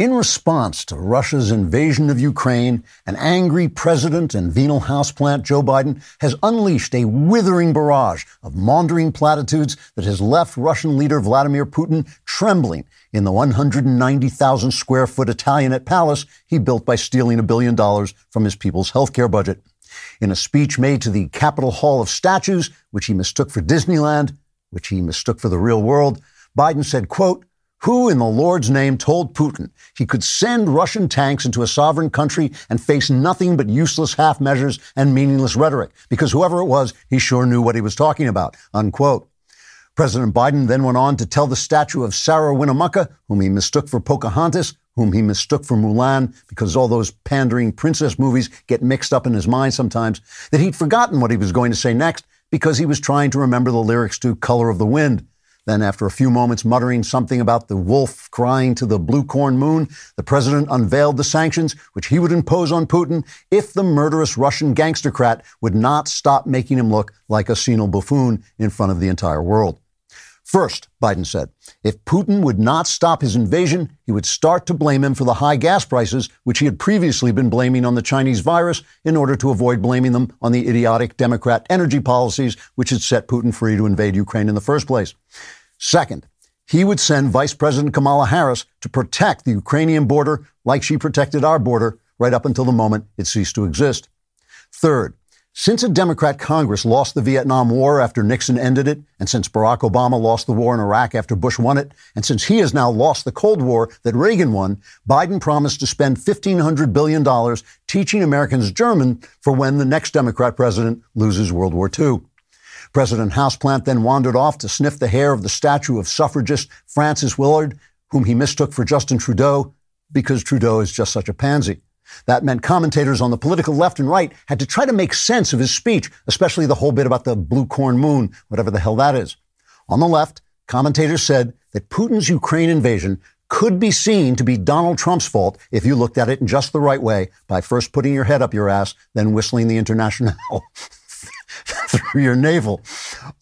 In response to Russia's invasion of Ukraine, an angry president and venal houseplant Joe Biden has unleashed a withering barrage of maundering platitudes that has left Russian leader Vladimir Putin trembling in the 190,000 square foot Italianate palace he built by stealing a billion dollars from his people's healthcare budget. In a speech made to the Capitol Hall of Statues, which he mistook for Disneyland, which he mistook for the real world, Biden said, quote, who in the Lord's name told Putin he could send Russian tanks into a sovereign country and face nothing but useless half measures and meaningless rhetoric? Because whoever it was, he sure knew what he was talking about. Unquote. President Biden then went on to tell the statue of Sarah Winnemucca, whom he mistook for Pocahontas, whom he mistook for Mulan, because all those pandering princess movies get mixed up in his mind sometimes, that he'd forgotten what he was going to say next because he was trying to remember the lyrics to Color of the Wind. Then, after a few moments muttering something about the wolf crying to the blue corn moon, the president unveiled the sanctions which he would impose on Putin if the murderous Russian gangstercrat would not stop making him look like a senile buffoon in front of the entire world. First, Biden said, if Putin would not stop his invasion, he would start to blame him for the high gas prices, which he had previously been blaming on the Chinese virus in order to avoid blaming them on the idiotic Democrat energy policies, which had set Putin free to invade Ukraine in the first place. Second, he would send Vice President Kamala Harris to protect the Ukrainian border like she protected our border right up until the moment it ceased to exist. Third, since a Democrat Congress lost the Vietnam War after Nixon ended it, and since Barack Obama lost the war in Iraq after Bush won it, and since he has now lost the Cold War that Reagan won, Biden promised to spend $1,500 billion teaching Americans German for when the next Democrat president loses World War II. President Houseplant then wandered off to sniff the hair of the statue of suffragist Frances Willard, whom he mistook for Justin Trudeau, because Trudeau is just such a pansy. That meant commentators on the political left and right had to try to make sense of his speech, especially the whole bit about the blue corn moon, whatever the hell that is. On the left, commentators said that Putin's Ukraine invasion could be seen to be Donald Trump's fault if you looked at it in just the right way by first putting your head up your ass, then whistling the Internationale through your navel.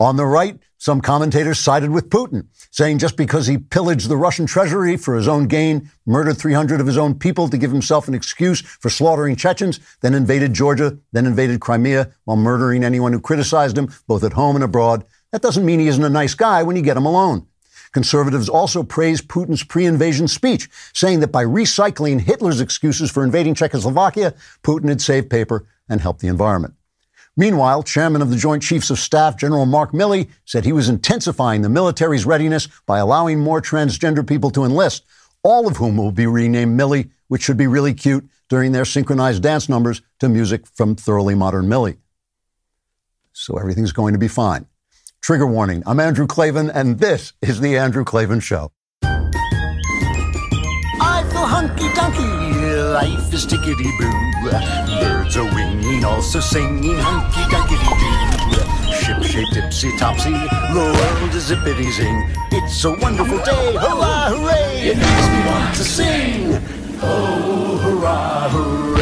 On the right, some commentators sided with Putin, saying just because he pillaged the Russian treasury for his own gain, murdered 300 of his own people to give himself an excuse for slaughtering Chechens, then invaded Georgia, then invaded Crimea while murdering anyone who criticized him, both at home and abroad, that doesn't mean he isn't a nice guy when you get him alone. Conservatives also praised Putin's pre-invasion speech, saying that by recycling Hitler's excuses for invading Czechoslovakia, Putin had saved paper and helped the environment. Meanwhile, Chairman of the Joint Chiefs of Staff, General Mark Milley, said he was intensifying the military's readiness by allowing more transgender people to enlist, all of whom will be renamed Millie, which should be really cute during their synchronized dance numbers to music from Thoroughly Modern Millie. So everything's going to be fine. Trigger warning I'm Andrew Klavan, and this is The Andrew Klavan Show. I feel hunky dunky, life is tickety boo. Birds are winging, also singing hunky dunky doo. Ship shape tipsy topsy, the world is zippity zing. It's a wonderful day, hurrah, hooray! It makes me want to sing. Oh, hurrah, hooray!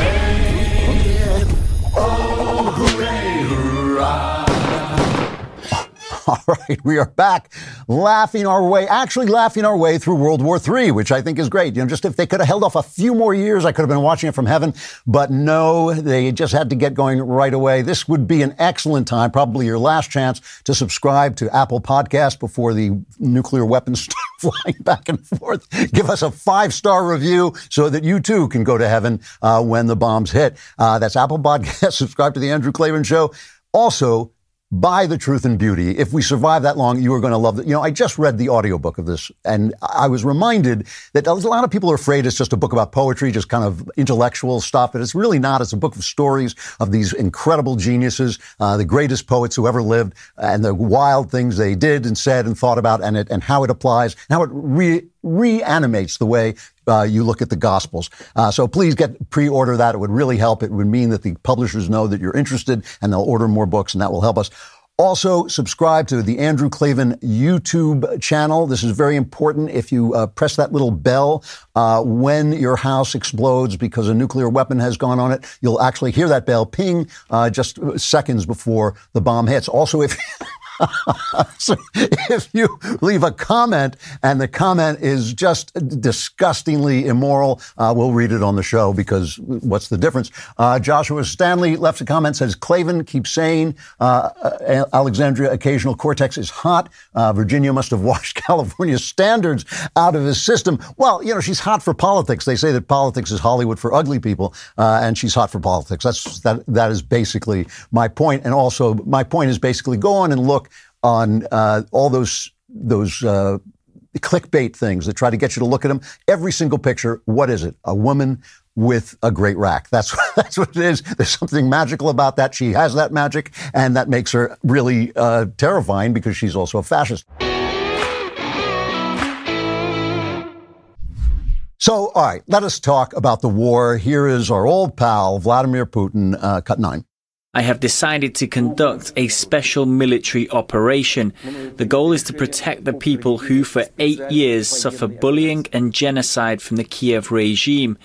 All right, we are back laughing our way, actually laughing our way through World War III, which I think is great. You know, just if they could have held off a few more years, I could have been watching it from heaven. But no, they just had to get going right away. This would be an excellent time, probably your last chance to subscribe to Apple Podcast before the nuclear weapons start flying back and forth. Give us a five star review so that you too can go to heaven uh, when the bombs hit. Uh, that's Apple Podcast. Subscribe to the Andrew Klavan Show. Also, buy the truth and beauty. If we survive that long, you are going to love it. You know, I just read the audiobook of this and I was reminded that a lot of people are afraid it's just a book about poetry, just kind of intellectual stuff. But it's really not. It's a book of stories of these incredible geniuses, uh, the greatest poets who ever lived and the wild things they did and said and thought about and it, and how it applies and how it re- reanimates the way uh, you look at the Gospels. Uh, so please get pre-order that. It would really help. It would mean that the publishers know that you're interested and they'll order more books and that will help us. Also, subscribe to the Andrew Klavan YouTube channel. This is very important. If you uh, press that little bell uh, when your house explodes because a nuclear weapon has gone on it, you'll actually hear that bell ping uh, just seconds before the bomb hits. Also, if so if you leave a comment and the comment is just disgustingly immoral, uh, we'll read it on the show because what's the difference? Uh, Joshua Stanley left a comment says Klavan keeps saying uh, uh Alexandria occasional cortex is hot. Uh, Virginia must have washed California's standards out of his system. Well, you know she's hot for politics. They say that politics is Hollywood for ugly people, uh, and she's hot for politics. That's that. That is basically my point. And also, my point is basically go on and look on uh, all those those uh, clickbait things that try to get you to look at them. Every single picture, what is it? A woman with a great rack. That's that's what it is. There's something magical about that. She has that magic, and that makes her really uh, terrifying because she's also a fascist. So, all right, let us talk about the war. Here is our old pal, Vladimir Putin, uh, cut nine. I have decided to conduct a special military operation. The goal is to protect the people who, for eight years, suffer bullying and genocide from the Kiev regime.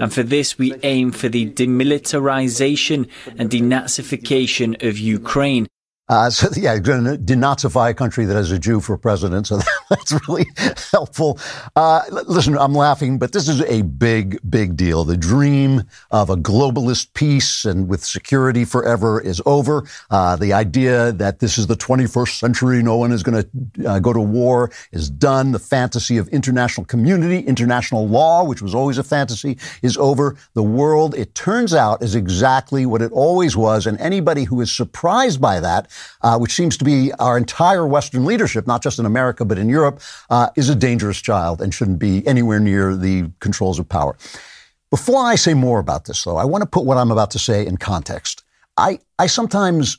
And for this, we aim for the demilitarization and denazification of Ukraine. Uh, so yeah, denazify a country that has a Jew for president. So that's really helpful. Uh, listen, I'm laughing, but this is a big, big deal. The dream of a globalist peace and with security forever is over. Uh, the idea that this is the 21st century, no one is going to uh, go to war, is done. The fantasy of international community, international law, which was always a fantasy, is over. The world, it turns out, is exactly what it always was. And anybody who is surprised by that uh, which seems to be our entire Western leadership, not just in America, but in Europe, uh, is a dangerous child and shouldn't be anywhere near the controls of power. Before I say more about this, though, I want to put what I'm about to say in context. I, I sometimes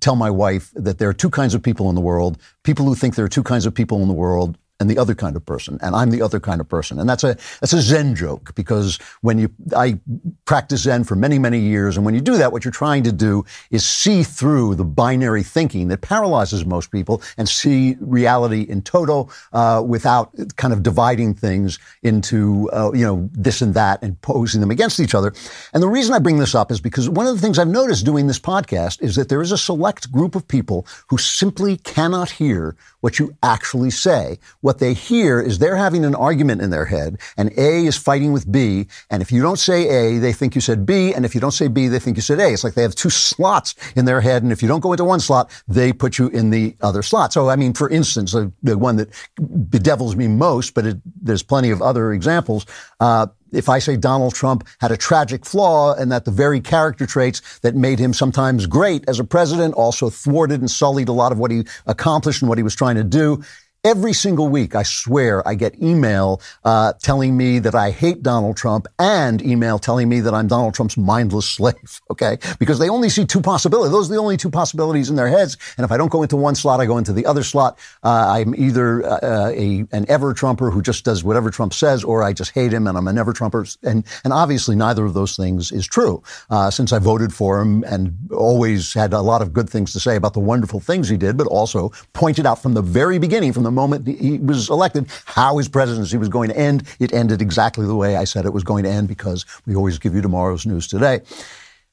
tell my wife that there are two kinds of people in the world people who think there are two kinds of people in the world and the other kind of person, and I'm the other kind of person. And that's a that's a Zen joke because when you I practice Zen for many many years, and when you do that, what you're trying to do is see through the binary thinking that paralyzes most people and see reality in toto uh, without kind of dividing things into uh, you know this and that and posing them against each other. And the reason I bring this up is because one of the things I've noticed doing this podcast is that there is a select group of people who simply cannot hear what you actually say what they hear is they're having an argument in their head and A is fighting with B. And if you don't say A, they think you said B. And if you don't say B, they think you said A. It's like they have two slots in their head. And if you don't go into one slot, they put you in the other slot. So, I mean, for instance, the, the one that bedevils me most, but it, there's plenty of other examples. Uh, if I say Donald Trump had a tragic flaw and that the very character traits that made him sometimes great as a president also thwarted and sullied a lot of what he accomplished and what he was trying to do, Every single week, I swear, I get email uh, telling me that I hate Donald Trump and email telling me that I'm Donald Trump's mindless slave. Okay, because they only see two possibilities. Those are the only two possibilities in their heads. And if I don't go into one slot, I go into the other slot. Uh, I'm either uh, a an ever Trumper who just does whatever Trump says, or I just hate him and I'm a never Trumper. And and obviously, neither of those things is true. Uh, since I voted for him and always had a lot of good things to say about the wonderful things he did, but also pointed out from the very beginning, from the moment he was elected how his presidency was going to end. It ended exactly the way I said it was going to end because we always give you tomorrow's news today.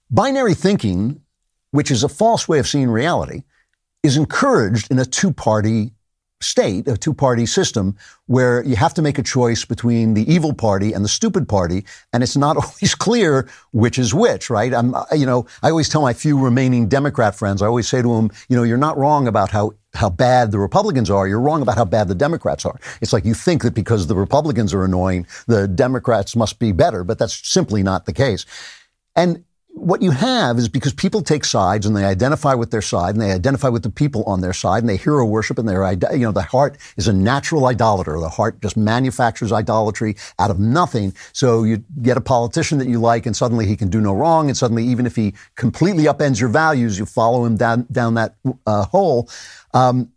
Binary thinking, which is a false way of seeing reality, is encouraged in a two party state, a two party system, where you have to make a choice between the evil party and the stupid party, and it's not always clear which is which, right? I'm, you know, I always tell my few remaining Democrat friends, I always say to them, you know, you're not wrong about how how bad the Republicans are, you're wrong about how bad the Democrats are. It's like you think that because the Republicans are annoying, the Democrats must be better, but that's simply not the case. And what you have is because people take sides and they identify with their side and they identify with the people on their side and they hero worship and their, you know, the heart is a natural idolater. The heart just manufactures idolatry out of nothing. So you get a politician that you like and suddenly he can do no wrong. And suddenly, even if he completely upends your values, you follow him down, down that uh, hole. Um,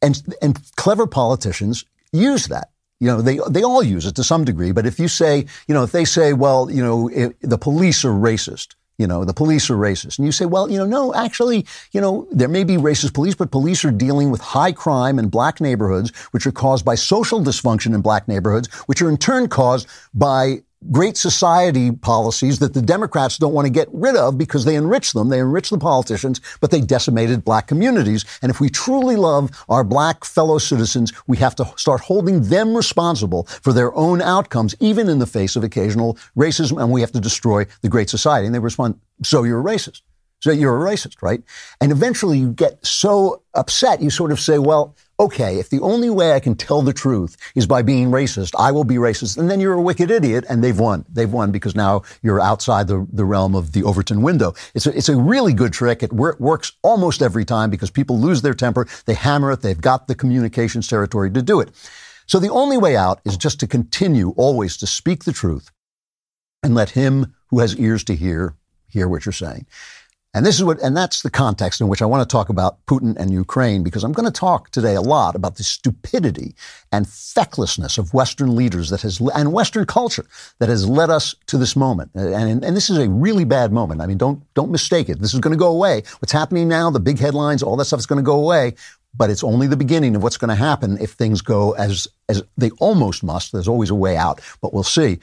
and, and clever politicians use that. You know, they, they all use it to some degree. But if you say, you know, if they say, well, you know, it, the police are racist, you know, the police are racist. And you say, well, you know, no, actually, you know, there may be racist police, but police are dealing with high crime in black neighborhoods, which are caused by social dysfunction in black neighborhoods, which are in turn caused by great society policies that the Democrats don't want to get rid of because they enrich them. They enrich the politicians, but they decimated black communities. And if we truly love our black fellow citizens, we have to start holding them responsible for their own outcomes, even in the face of occasional racism. And we have to destroy the great society. And they respond, so you're a racist. So you're a racist, right? And eventually you get so upset, you sort of say, well, okay, if the only way I can tell the truth is by being racist, I will be racist. And then you're a wicked idiot. And they've won. They've won because now you're outside the, the realm of the Overton window. It's a, it's a really good trick. It wor- works almost every time because people lose their temper. They hammer it. They've got the communications territory to do it. So the only way out is just to continue always to speak the truth and let him who has ears to hear hear what you're saying. And this is what, and that's the context in which I want to talk about Putin and Ukraine, because I'm going to talk today a lot about the stupidity and fecklessness of Western leaders that has, and Western culture that has led us to this moment. And, and this is a really bad moment. I mean, don't, don't mistake it. This is going to go away. What's happening now, the big headlines, all that stuff is going to go away. But it's only the beginning of what's going to happen if things go as, as they almost must. There's always a way out, but we'll see.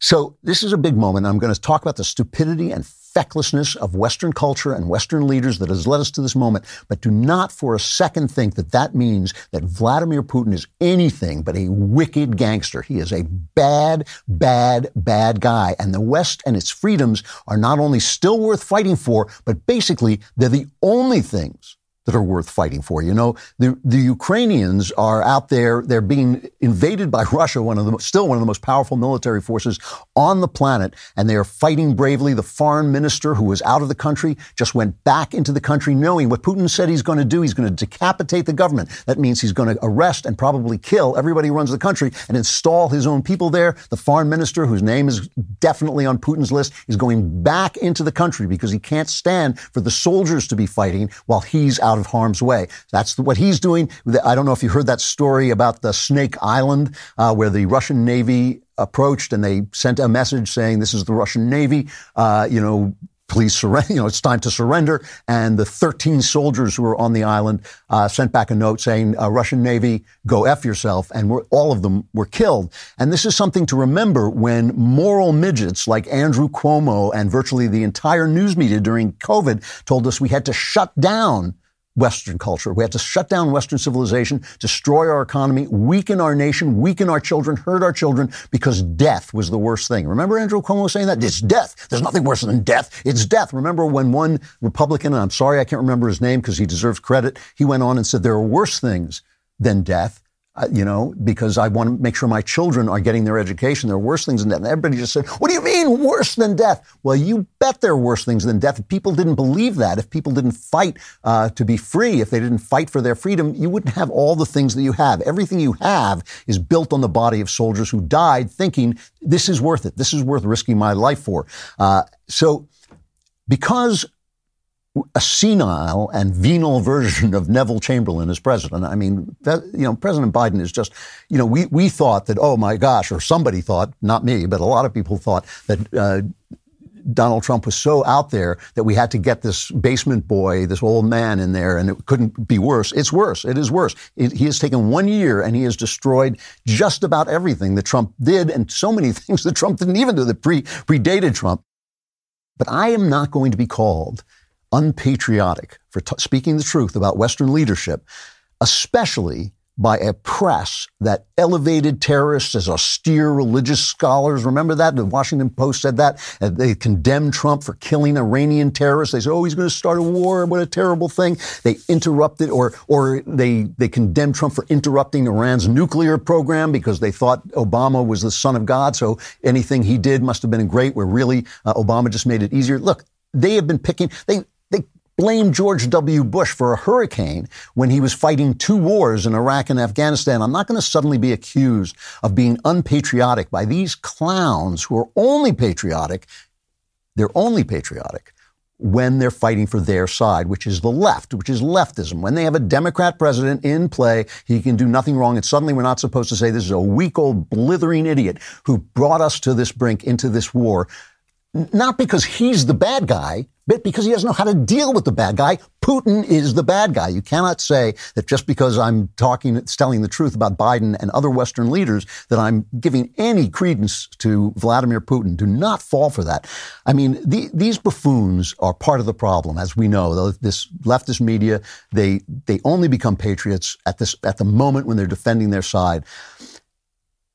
So this is a big moment. I'm going to talk about the stupidity and fecklessness of Western culture and Western leaders that has led us to this moment. But do not for a second think that that means that Vladimir Putin is anything but a wicked gangster. He is a bad, bad, bad guy. And the West and its freedoms are not only still worth fighting for, but basically they're the only things that are worth fighting for. You know, the, the Ukrainians are out there, they're being invaded by Russia, one of the, still one of the most powerful military forces on the planet, and they are fighting bravely. The foreign minister who was out of the country just went back into the country knowing what Putin said he's going to do. He's going to decapitate the government. That means he's going to arrest and probably kill everybody who runs the country and install his own people there. The foreign minister, whose name is definitely on Putin's list, is going back into the country because he can't stand for the soldiers to be fighting while he's out out of harm's way. That's what he's doing. I don't know if you heard that story about the Snake Island, uh, where the Russian Navy approached and they sent a message saying, "This is the Russian Navy. Uh, you know, please surrender. You know, it's time to surrender. And the 13 soldiers who were on the island uh, sent back a note saying, uh, "Russian Navy, go f yourself." And all of them were killed. And this is something to remember when moral midgets like Andrew Cuomo and virtually the entire news media during COVID told us we had to shut down Western culture. We have to shut down Western civilization, destroy our economy, weaken our nation, weaken our children, hurt our children because death was the worst thing. Remember Andrew Cuomo saying that? It's death. There's nothing worse than death. It's death. Remember when one Republican, and I'm sorry I can't remember his name because he deserves credit, he went on and said there are worse things than death you know, because I want to make sure my children are getting their education. There are worse things than death. And everybody just said, what do you mean worse than death? Well, you bet there are worse things than death. If people didn't believe that, if people didn't fight uh, to be free, if they didn't fight for their freedom, you wouldn't have all the things that you have. Everything you have is built on the body of soldiers who died thinking, this is worth it. This is worth risking my life for. Uh, so because a senile and venal version of Neville Chamberlain as president. I mean, that, you know, President Biden is just, you know, we, we thought that, oh my gosh, or somebody thought, not me, but a lot of people thought that, uh, Donald Trump was so out there that we had to get this basement boy, this old man in there, and it couldn't be worse. It's worse. It is worse. It, he has taken one year and he has destroyed just about everything that Trump did, and so many things that Trump didn't even do that pre predated Trump. But I am not going to be called unpatriotic for t- speaking the truth about Western leadership, especially by a press that elevated terrorists as austere religious scholars. Remember that? The Washington Post said that. they condemned Trump for killing Iranian terrorists. They said, oh, he's going to start a war. What a terrible thing. They interrupted or, or they, they condemned Trump for interrupting Iran's nuclear program because they thought Obama was the son of God. So anything he did must have been great where really uh, Obama just made it easier. Look, they have been picking, they, blame George W. Bush for a hurricane when he was fighting two wars in Iraq and Afghanistan. I'm not going to suddenly be accused of being unpatriotic by these clowns who are only patriotic. They're only patriotic when they're fighting for their side, which is the left, which is leftism. When they have a Democrat president in play, he can do nothing wrong. And suddenly we're not supposed to say this is a weak old blithering idiot who brought us to this brink into this war. Not because he's the bad guy, But because he doesn't know how to deal with the bad guy, Putin is the bad guy. You cannot say that just because I'm talking, telling the truth about Biden and other Western leaders that I'm giving any credence to Vladimir Putin. Do not fall for that. I mean, the, these buffoons are part of the problem, as we know. This leftist media, they, they only become patriots at this, at the moment when they're defending their side.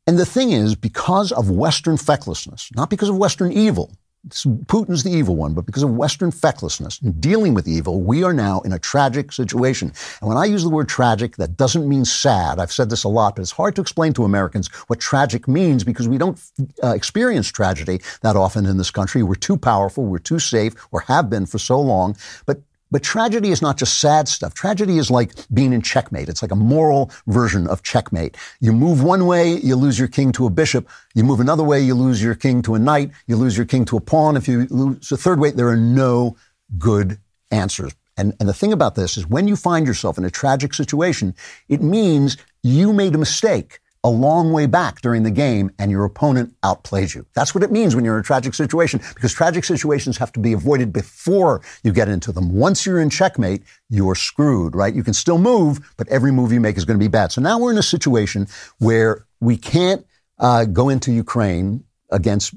And the thing is, because of Western fecklessness, not because of Western evil, Putin's the evil one, but because of Western fecklessness in dealing with evil, we are now in a tragic situation. And when I use the word tragic, that doesn't mean sad. I've said this a lot, but it's hard to explain to Americans what tragic means because we don't uh, experience tragedy that often in this country. We're too powerful, we're too safe, or have been for so long. But but tragedy is not just sad stuff. Tragedy is like being in checkmate. It's like a moral version of checkmate. You move one way, you lose your king to a bishop. You move another way, you lose your king to a knight. You lose your king to a pawn. If you lose a third way, there are no good answers. And, and the thing about this is when you find yourself in a tragic situation, it means you made a mistake a long way back during the game and your opponent outplays you. That's what it means when you're in a tragic situation because tragic situations have to be avoided before you get into them. Once you're in checkmate, you're screwed, right? You can still move, but every move you make is going to be bad. So now we're in a situation where we can't uh, go into Ukraine against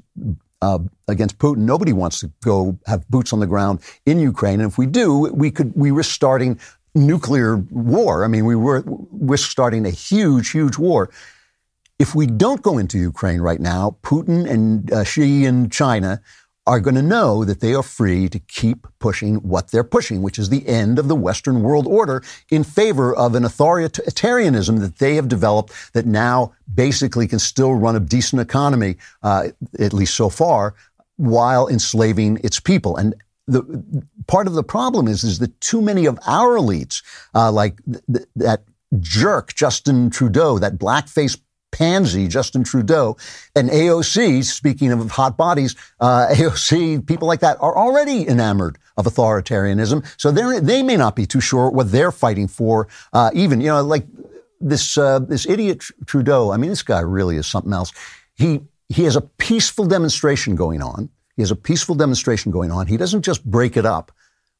uh, against Putin. Nobody wants to go have boots on the ground in Ukraine. And if we do, we could we risk starting nuclear war. I mean, we were risk starting a huge, huge war. If we don't go into Ukraine right now, Putin and uh, Xi and China are going to know that they are free to keep pushing what they're pushing, which is the end of the Western world order in favor of an authoritarianism that they have developed that now basically can still run a decent economy, uh, at least so far, while enslaving its people. And the part of the problem is is that too many of our elites, uh, like th- that jerk Justin Trudeau, that blackface pansy, Justin Trudeau, and AOC, speaking of hot bodies, uh, AOC, people like that are already enamored of authoritarianism. So they they may not be too sure what they're fighting for. Uh, even, you know, like this, uh, this idiot Trudeau. I mean, this guy really is something else. He, he has a peaceful demonstration going on. He has a peaceful demonstration going on. He doesn't just break it up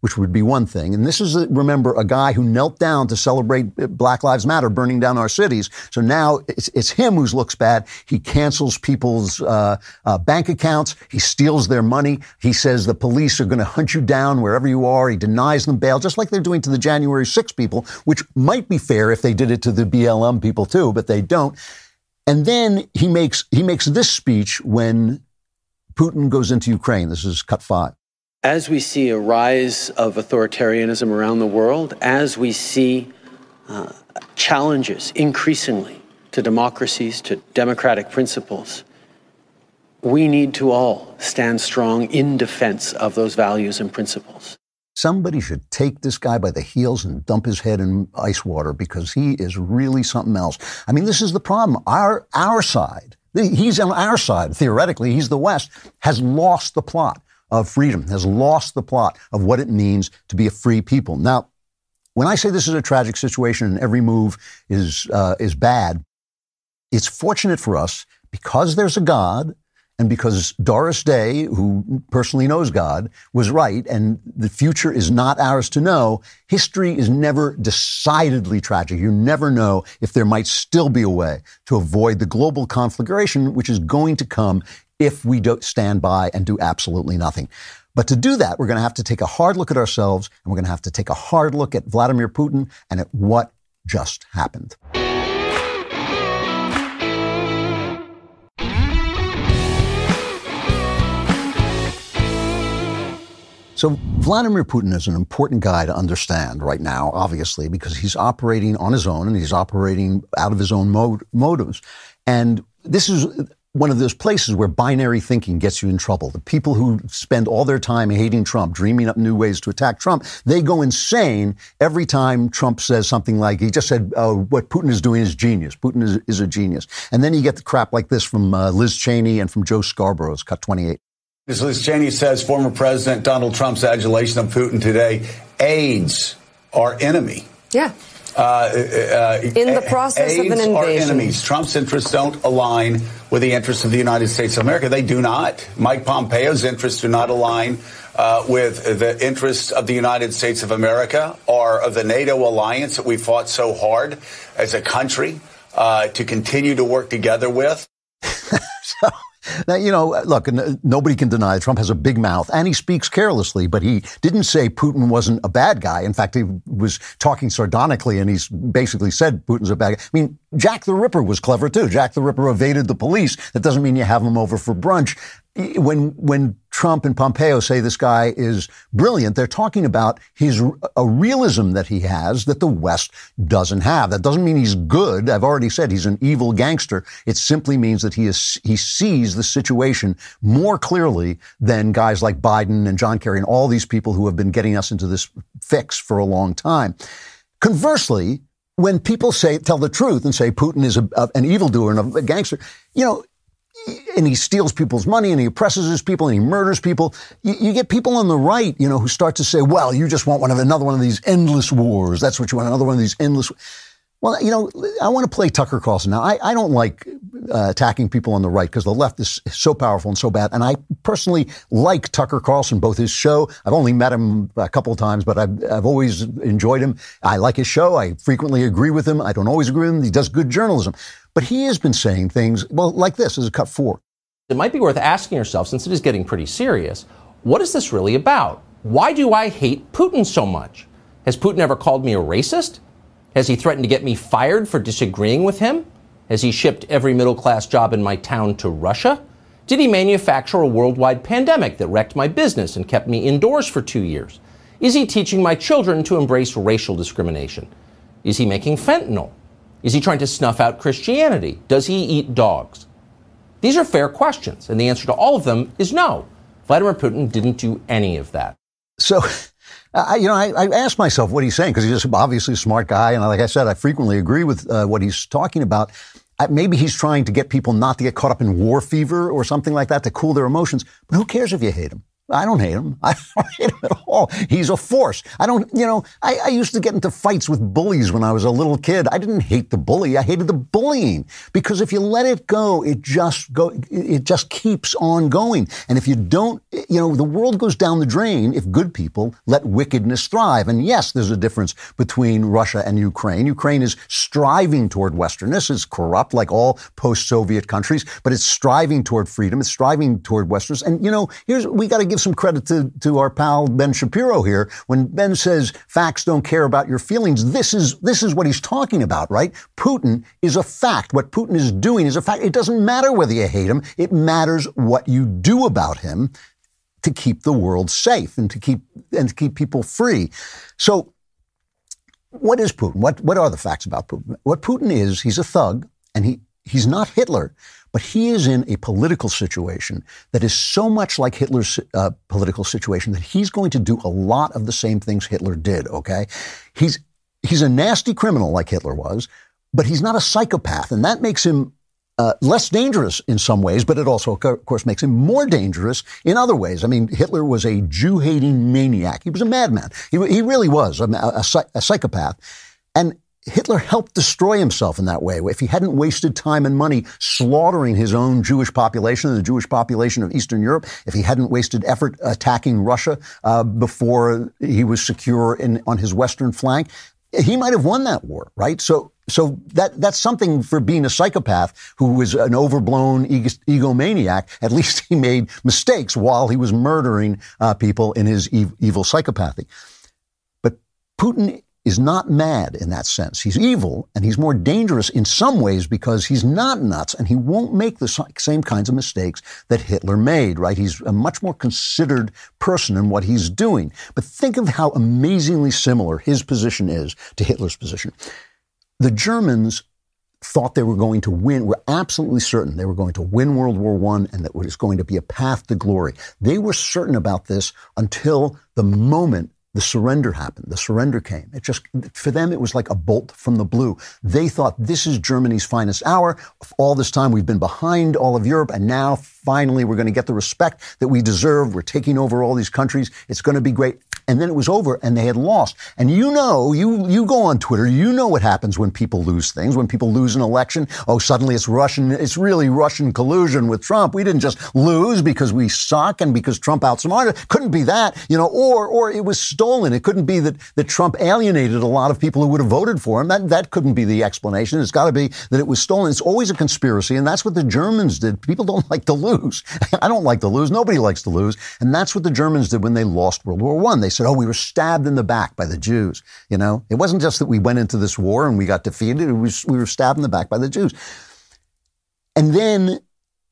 which would be one thing. And this is, remember, a guy who knelt down to celebrate Black Lives Matter burning down our cities. So now it's, it's him who looks bad. He cancels people's uh, uh, bank accounts. He steals their money. He says the police are going to hunt you down wherever you are. He denies them bail, just like they're doing to the January 6 people, which might be fair if they did it to the BLM people too, but they don't. And then he makes he makes this speech when Putin goes into Ukraine. This is cut five. As we see a rise of authoritarianism around the world, as we see uh, challenges increasingly to democracies, to democratic principles, we need to all stand strong in defense of those values and principles. Somebody should take this guy by the heels and dump his head in ice water because he is really something else. I mean, this is the problem. Our, our side, he's on our side, theoretically, he's the West, has lost the plot of freedom, has lost the plot of what it means to be a free people. Now, when I say this is a tragic situation and every move is, uh, is bad, it's fortunate for us because there's a God and because Doris Day, who personally knows God, was right, and the future is not ours to know, history is never decidedly tragic. You never know if there might still be a way to avoid the global conflagration, which is going to come if we don't stand by and do absolutely nothing. But to do that, we're going to have to take a hard look at ourselves and we're going to have to take a hard look at Vladimir Putin and at what just happened. So Vladimir Putin is an important guy to understand right now, obviously, because he's operating on his own and he's operating out of his own motives. And this is one of those places where binary thinking gets you in trouble. The people who spend all their time hating Trump, dreaming up new ways to attack Trump, they go insane every time Trump says something like, he just said, oh, what Putin is doing is genius. Putin is, is a genius. And then you get the crap like this from uh, Liz Cheney and from Joe Scarborough's cut 28. As Liz Cheney says, former President Donald Trump's adulation of Putin today aids our enemy. Yeah. Uh, uh, in the process of an invasion. Our enemies. Trump's interests don't align with the interests of the United States of America. They do not. Mike Pompeo's interests do not align uh, with the interests of the United States of America or of the NATO alliance that we fought so hard as a country uh, to continue to work together with. so, now, you know, look, nobody can deny that Trump has a big mouth and he speaks carelessly, but he didn't say Putin wasn't a bad guy. In fact, he was talking sardonically and he's basically said Putin's a bad guy. I mean, Jack the Ripper was clever too. Jack the Ripper evaded the police. That doesn't mean you have him over for brunch when when Trump and Pompeo say this guy is brilliant, they're talking about his a realism that he has that the West doesn't have. That doesn't mean he's good. I've already said he's an evil gangster. It simply means that he is he sees the situation more clearly than guys like Biden and John Kerry and all these people who have been getting us into this fix for a long time. Conversely, when people say tell the truth and say Putin is a, a, an evildoer and a gangster, you know, and he steals people's money and he oppresses his people and he murders people. You, you, get people on the right, you know, who start to say, well, you just want one of another one of these endless wars. That's what you want, another one of these endless. Well, you know, I want to play Tucker Carlson. Now, I, I don't like uh, attacking people on the right because the left is so powerful and so bad. And I personally like Tucker Carlson, both his show. I've only met him a couple of times, but I've, I've always enjoyed him. I like his show. I frequently agree with him. I don't always agree with him. He does good journalism. But he has been saying things, well, like this as a cut four. It might be worth asking yourself, since it is getting pretty serious, what is this really about? Why do I hate Putin so much? Has Putin ever called me a racist? Has he threatened to get me fired for disagreeing with him? Has he shipped every middle class job in my town to Russia? Did he manufacture a worldwide pandemic that wrecked my business and kept me indoors for two years? Is he teaching my children to embrace racial discrimination? Is he making fentanyl? Is he trying to snuff out Christianity? Does he eat dogs? These are fair questions, and the answer to all of them is no. Vladimir Putin didn't do any of that. So, you know, I, I asked myself what he's saying because he's just obviously a smart guy, and like I said, I frequently agree with uh, what he's talking about. maybe he's trying to get people not to get caught up in war fever or something like that to cool their emotions. But who cares if you hate him? I don't hate him. I don't hate him at all. He's a force. I don't, you know, I, I, used to get into fights with bullies when I was a little kid. I didn't hate the bully. I hated the bullying because if you let it go, it just go, it just keeps on going. And if you don't, you know, the world goes down the drain if good people let wickedness thrive. And yes, there's a difference between Russia and Ukraine. Ukraine is striving toward Westernness. It's corrupt like all post-Soviet countries, but it's striving toward freedom. It's striving toward Westernness. And, you know, here's, we got to give give some credit to, to our pal Ben Shapiro here. When Ben says facts don't care about your feelings, this is, this is what he's talking about, right? Putin is a fact. What Putin is doing is a fact. It doesn't matter whether you hate him. It matters what you do about him to keep the world safe and to keep, and to keep people free. So what is Putin? What, what are the facts about Putin? What Putin is, he's a thug and he, he's not Hitler. But he is in a political situation that is so much like Hitler's uh, political situation that he's going to do a lot of the same things Hitler did, okay? He's, he's a nasty criminal like Hitler was, but he's not a psychopath. And that makes him uh, less dangerous in some ways, but it also, of course, makes him more dangerous in other ways. I mean, Hitler was a Jew hating maniac. He was a madman. He, he really was a, a, a psychopath. And Hitler helped destroy himself in that way. If he hadn't wasted time and money slaughtering his own Jewish population and the Jewish population of Eastern Europe, if he hadn't wasted effort attacking Russia uh, before he was secure in, on his western flank, he might have won that war, right? So, so that that's something for being a psychopath who was an overblown ego, egomaniac. At least he made mistakes while he was murdering uh, people in his e- evil psychopathy. But Putin is not mad in that sense. He's evil and he's more dangerous in some ways because he's not nuts and he won't make the same kinds of mistakes that Hitler made, right? He's a much more considered person in what he's doing. But think of how amazingly similar his position is to Hitler's position. The Germans thought they were going to win, were absolutely certain they were going to win World War I and that it was going to be a path to glory. They were certain about this until the moment the surrender happened. The surrender came. It just, for them, it was like a bolt from the blue. They thought this is Germany's finest hour. All this time we've been behind all of Europe, and now finally, we're going to get the respect that we deserve. We're taking over all these countries. It's going to be great and then it was over and they had lost. And you know, you, you go on Twitter, you know what happens when people lose things, when people lose an election. Oh, suddenly it's Russian, it's really Russian collusion with Trump. We didn't just lose because we suck and because Trump outsmarted. Couldn't be that, you know, or, or it was stolen. It couldn't be that, that Trump alienated a lot of people who would have voted for him. That, that couldn't be the explanation. It's got to be that it was stolen. It's always a conspiracy. And that's what the Germans did. People don't like to lose. I don't like to lose. Nobody likes to lose. And that's what the Germans did when they lost World War One. They said, oh, we were stabbed in the back by the Jews. You know, it wasn't just that we went into this war and we got defeated. Was, we were stabbed in the back by the Jews. And then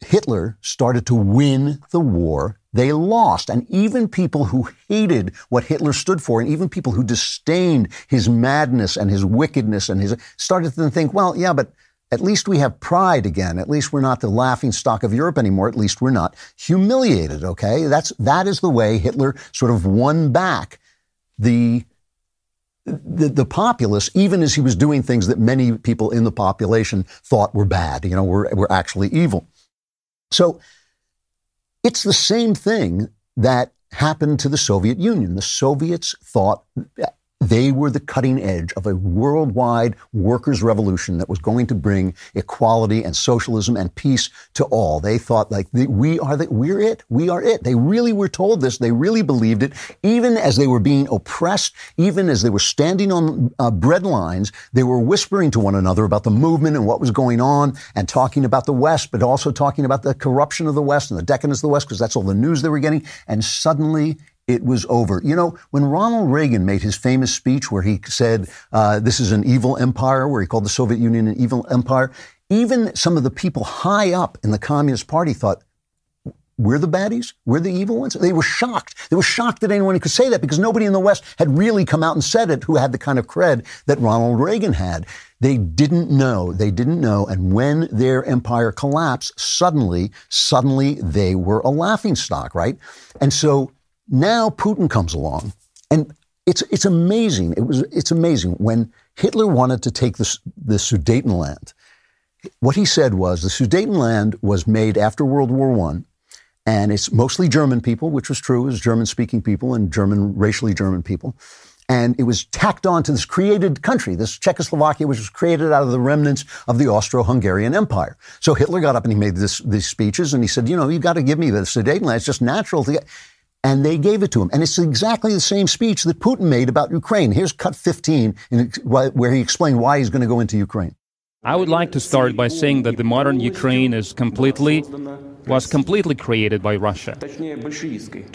Hitler started to win the war. They lost. And even people who hated what Hitler stood for, and even people who disdained his madness and his wickedness and his, started to think, well, yeah, but at least we have pride again. At least we're not the laughing stock of Europe anymore. At least we're not humiliated. Okay. That's, that is the way Hitler sort of won back the, the, the populace, even as he was doing things that many people in the population thought were bad, you know, were, were actually evil. So it's the same thing that happened to the Soviet Union. The Soviets thought they were the cutting edge of a worldwide workers' revolution that was going to bring equality and socialism and peace to all. They thought like we are the, we're it, we are it. They really were told this. They really believed it. Even as they were being oppressed, even as they were standing on uh, bread lines, they were whispering to one another about the movement and what was going on, and talking about the West, but also talking about the corruption of the West and the decadence of the West, because that's all the news they were getting. And suddenly it was over. You know, when Ronald Reagan made his famous speech where he said, uh, this is an evil empire, where he called the Soviet Union an evil empire, even some of the people high up in the Communist Party thought, we're the baddies? We're the evil ones? They were shocked. They were shocked that anyone could say that because nobody in the West had really come out and said it who had the kind of cred that Ronald Reagan had. They didn't know. They didn't know. And when their empire collapsed, suddenly, suddenly they were a laughing stock, right? And so now Putin comes along, and it's it's amazing. It was it's amazing when Hitler wanted to take the the Sudetenland. What he said was the Sudetenland was made after World War One, and it's mostly German people, which was true, was German speaking people and German racially German people. And it was tacked on to this created country, this Czechoslovakia, which was created out of the remnants of the Austro-Hungarian Empire. So Hitler got up and he made this, these speeches and he said, you know, you've got to give me the Sudetenland. It's just natural to get and they gave it to him. And it's exactly the same speech that Putin made about Ukraine. Here's cut 15 in, where he explained why he's going to go into Ukraine. I would like to start by saying that the modern Ukraine is completely was completely created by Russia.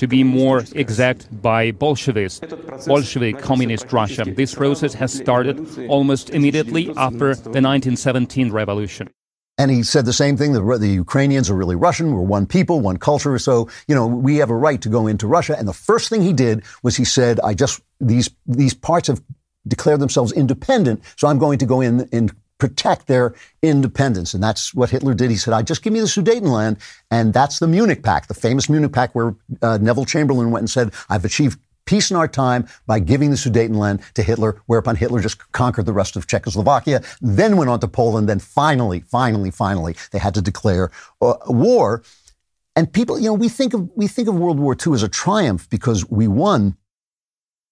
To be more exact, by Bolsheviks, Bolshevik communist Russia. This process has started almost immediately after the 1917 revolution. And he said the same thing. The, the, Ukrainians are really Russian. We're one people, one culture. So, you know, we have a right to go into Russia. And the first thing he did was he said, I just, these, these parts have declared themselves independent. So I'm going to go in and protect their independence. And that's what Hitler did. He said, I just give me the Sudetenland. And that's the Munich Pact, the famous Munich Pact where uh, Neville Chamberlain went and said, I've achieved peace in our time by giving the Sudetenland to Hitler, whereupon Hitler just conquered the rest of Czechoslovakia, then went on to Poland, then finally, finally, finally, they had to declare uh, war. And people, you know, we think of we think of World War II as a triumph because we won,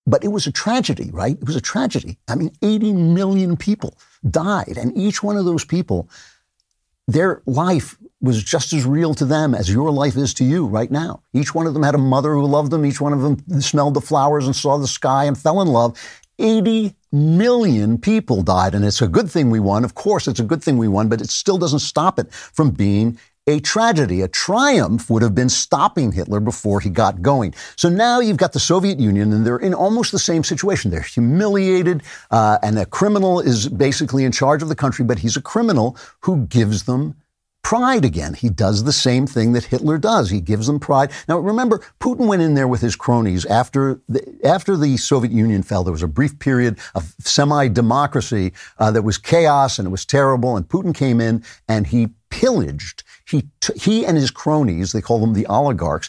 but it was a tragedy, right? It was a tragedy. I mean, 80 million people died, and each one of those people, their life was just as real to them as your life is to you right now. Each one of them had a mother who loved them. Each one of them smelled the flowers and saw the sky and fell in love. 80 million people died. And it's a good thing we won. Of course, it's a good thing we won, but it still doesn't stop it from being a tragedy. A triumph would have been stopping Hitler before he got going. So now you've got the Soviet Union, and they're in almost the same situation. They're humiliated, uh, and a criminal is basically in charge of the country, but he's a criminal who gives them pride again. He does the same thing that Hitler does. He gives them pride. Now, remember, Putin went in there with his cronies after the, after the Soviet Union fell. There was a brief period of semi-democracy uh, that was chaos and it was terrible. And Putin came in and he pillaged. He t- he and his cronies, they call them the oligarchs.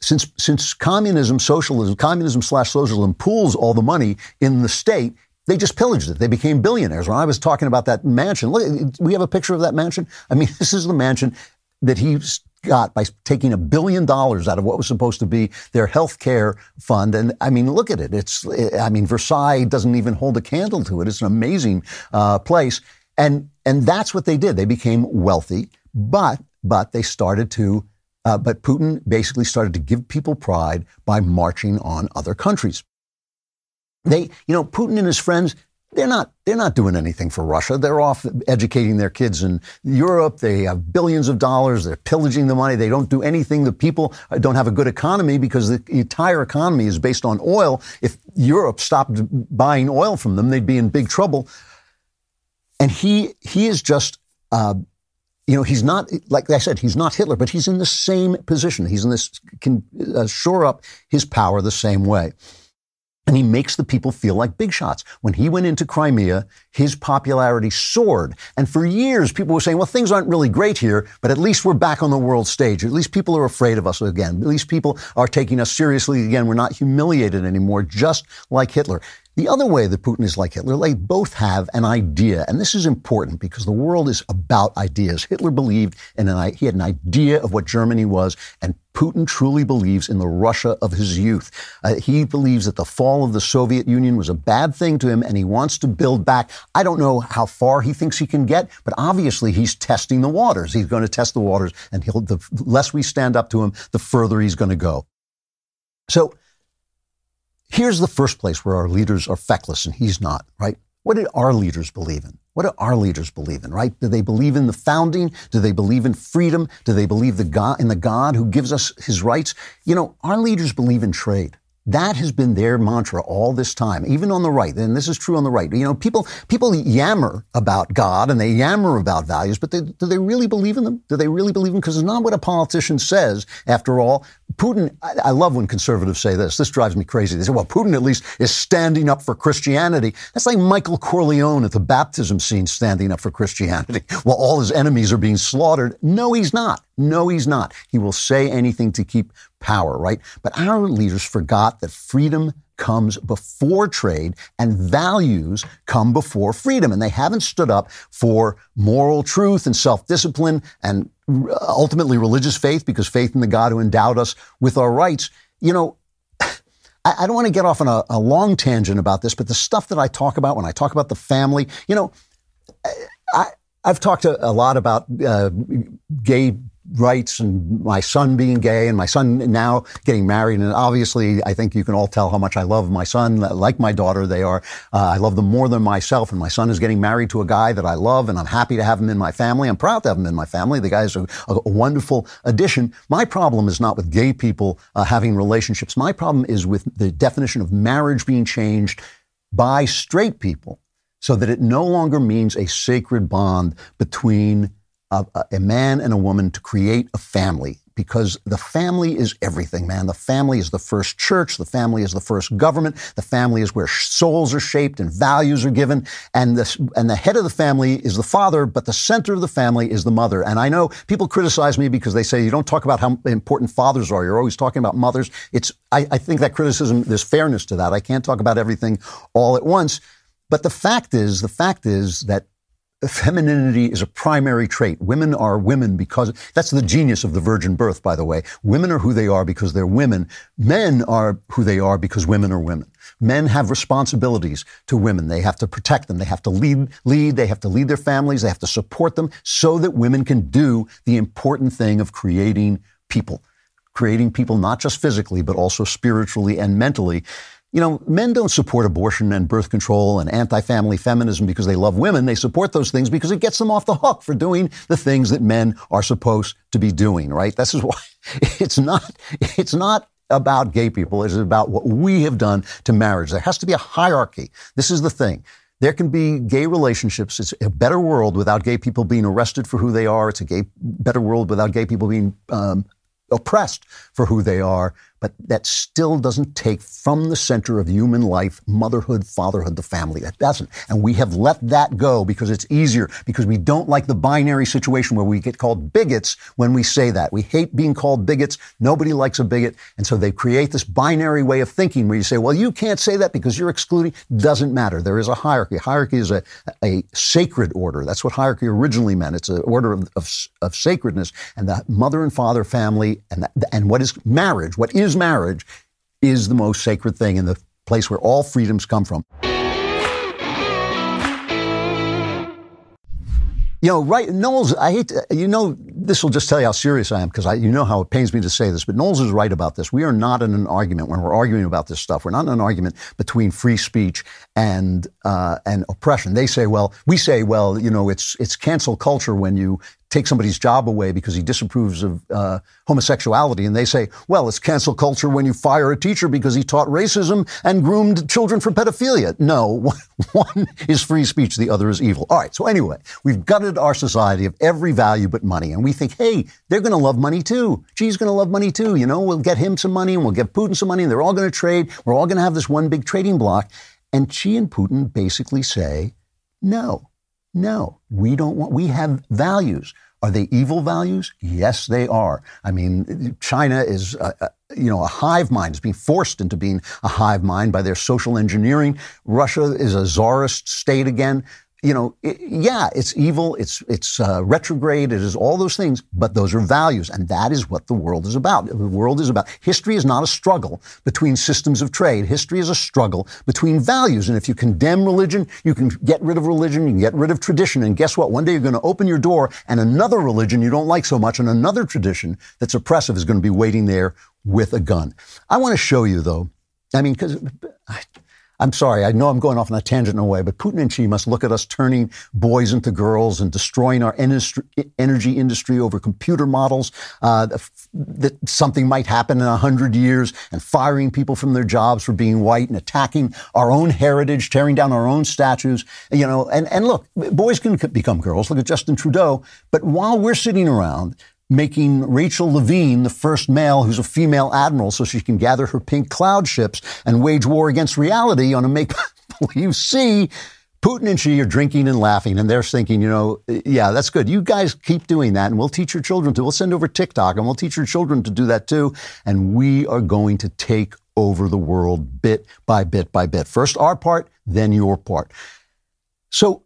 Since since communism, socialism, communism slash socialism pools all the money in the state, they just pillaged it. They became billionaires. When I was talking about that mansion, look, we have a picture of that mansion. I mean, this is the mansion that he got by taking a billion dollars out of what was supposed to be their health care fund. And I mean, look at it. It's, I mean, Versailles doesn't even hold a candle to it. It's an amazing uh, place. And, and that's what they did. They became wealthy, but, but they started to, uh, but Putin basically started to give people pride by marching on other countries. They, you know, Putin and his friends, they're not they're not doing anything for Russia. They're off educating their kids in Europe. They have billions of dollars. They're pillaging the money. They don't do anything. The people don't have a good economy because the entire economy is based on oil. If Europe stopped buying oil from them, they'd be in big trouble. And he he is just uh, you know, he's not, like I said, he's not Hitler, but he's in the same position. He's in this, can uh, shore up his power the same way and he makes the people feel like big shots. When he went into Crimea, his popularity soared. And for years, people were saying, well, things aren't really great here, but at least we're back on the world stage. At least people are afraid of us again. At least people are taking us seriously again. We're not humiliated anymore, just like Hitler. The other way that Putin is like Hitler, they both have an idea. And this is important because the world is about ideas. Hitler believed in an, he had an idea of what Germany was, and Putin truly believes in the Russia of his youth. Uh, he believes that the fall of the Soviet Union was a bad thing to him, and he wants to build back. I don't know how far he thinks he can get, but obviously he's testing the waters. He's going to test the waters, and the less we stand up to him, the further he's going to go. So, Here's the first place where our leaders are feckless and he's not, right? What did our leaders believe in? What do our leaders believe in, right? Do they believe in the founding? Do they believe in freedom? Do they believe the God, in the God who gives us his rights? You know, our leaders believe in trade. That has been their mantra all this time, even on the right. And this is true on the right. You know, people, people yammer about God and they yammer about values, but they, do they really believe in them? Do they really believe in them? Because it's not what a politician says. After all, Putin, I, I, love when conservatives say this. This drives me crazy. They say, well, Putin at least is standing up for Christianity. That's like Michael Corleone at the baptism scene standing up for Christianity while all his enemies are being slaughtered. No, he's not. No, he's not. He will say anything to keep power, right? But our leaders forgot that freedom comes before trade and values come before freedom. And they haven't stood up for moral truth and self-discipline and ultimately religious faith because faith in the God who endowed us with our rights. You know, I, don't want to get off on a, a long tangent about this, but the stuff that I talk about when I talk about the family, you know, I, I've talked a, a lot about uh, gay rights and my son being gay and my son now getting married. And obviously, I think you can all tell how much I love my son. Like my daughter, they are. Uh, I love them more than myself. And my son is getting married to a guy that I love, and I'm happy to have him in my family. I'm proud to have him in my family. The guy is a, a wonderful addition. My problem is not with gay people uh, having relationships. My problem is with the definition of marriage being changed by straight people so that it no longer means a sacred bond between a, a, man and a woman to create a family because the family is everything, man. The family is the first church. The family is the first government. The family is where souls are shaped and values are given. And the, and the head of the family is the father, but the center of the family is the mother. And I know people criticize me because they say you don't talk about how important fathers are. You're always talking about mothers. It's, I, I think that criticism, there's fairness to that. I can't talk about everything all at once. But the fact is, the fact is that femininity is a primary trait. Women are women because that's the genius of the virgin birth, by the way. Women are who they are because they're women. Men are who they are because women are women. Men have responsibilities to women. They have to protect them. They have to lead, lead. They have to lead their families. They have to support them so that women can do the important thing of creating people, creating people not just physically, but also spiritually and mentally. You know, men don't support abortion and birth control and anti-family feminism because they love women. They support those things because it gets them off the hook for doing the things that men are supposed to be doing, right? This is why it's not, it's not about gay people. It's about what we have done to marriage. There has to be a hierarchy. This is the thing. There can be gay relationships. It's a better world without gay people being arrested for who they are. It's a gay, better world without gay people being um, oppressed for who they are. But that still doesn't take from the center of human life, motherhood, fatherhood, the family. That doesn't. And we have let that go because it's easier, because we don't like the binary situation where we get called bigots when we say that. We hate being called bigots. Nobody likes a bigot. And so they create this binary way of thinking where you say, well, you can't say that because you're excluding. Doesn't matter. There is a hierarchy. Hierarchy is a, a sacred order. That's what hierarchy originally meant. It's an order of, of, of sacredness. And the mother and father family and, and what is marriage, what is marriage, is the most sacred thing and the place where all freedoms come from. You know, right, Knowles, I hate to, you know, this will just tell you how serious I am because you know how it pains me to say this, but Knowles is right about this. We are not in an argument when we're arguing about this stuff. We're not in an argument between free speech and, uh, and oppression. They say, well, we say, well, you know, it's, it's cancel culture when you take somebody's job away because he disapproves of uh, homosexuality. And they say, well, it's cancel culture when you fire a teacher because he taught racism and groomed children for pedophilia. No, one is free speech, the other is evil. All right. So anyway, we've gutted our society of every value but money. And we think, hey, they're going to love money too. Xi's going to love money too. You know, we'll get him some money and we'll get Putin some money and they're all going to trade. We're all going to have this one big trading block. And Xi and Putin basically say, no, no, we don't want, we have values. Are they evil values? Yes, they are. I mean, China is, a, a, you know, a hive mind. It's being forced into being a hive mind by their social engineering. Russia is a czarist state again you know, it, yeah, it's evil, it's it's uh, retrograde, it is all those things, but those are values, and that is what the world is about. The world is about history is not a struggle between systems of trade. History is a struggle between values, and if you condemn religion, you can get rid of religion, you can get rid of tradition, and guess what? One day you're going to open your door, and another religion you don't like so much, and another tradition that's oppressive is going to be waiting there with a gun. I want to show you though. I mean, because I'm sorry, I know I'm going off on a tangent in a way, but Putin and Xi must look at us turning boys into girls and destroying our industry, energy industry over computer models, uh, that something might happen in a hundred years and firing people from their jobs for being white and attacking our own heritage, tearing down our own statues, you know, and, and look, boys can become girls. Look at Justin Trudeau. But while we're sitting around making Rachel Levine the first male who's a female admiral so she can gather her pink cloud ships and wage war against reality on a make believe sea. Putin and Xi are drinking and laughing, and they're thinking, you know, yeah, that's good. You guys keep doing that, and we'll teach your children to. We'll send over TikTok, and we'll teach your children to do that too. And we are going to take over the world bit by bit by bit. First our part, then your part. So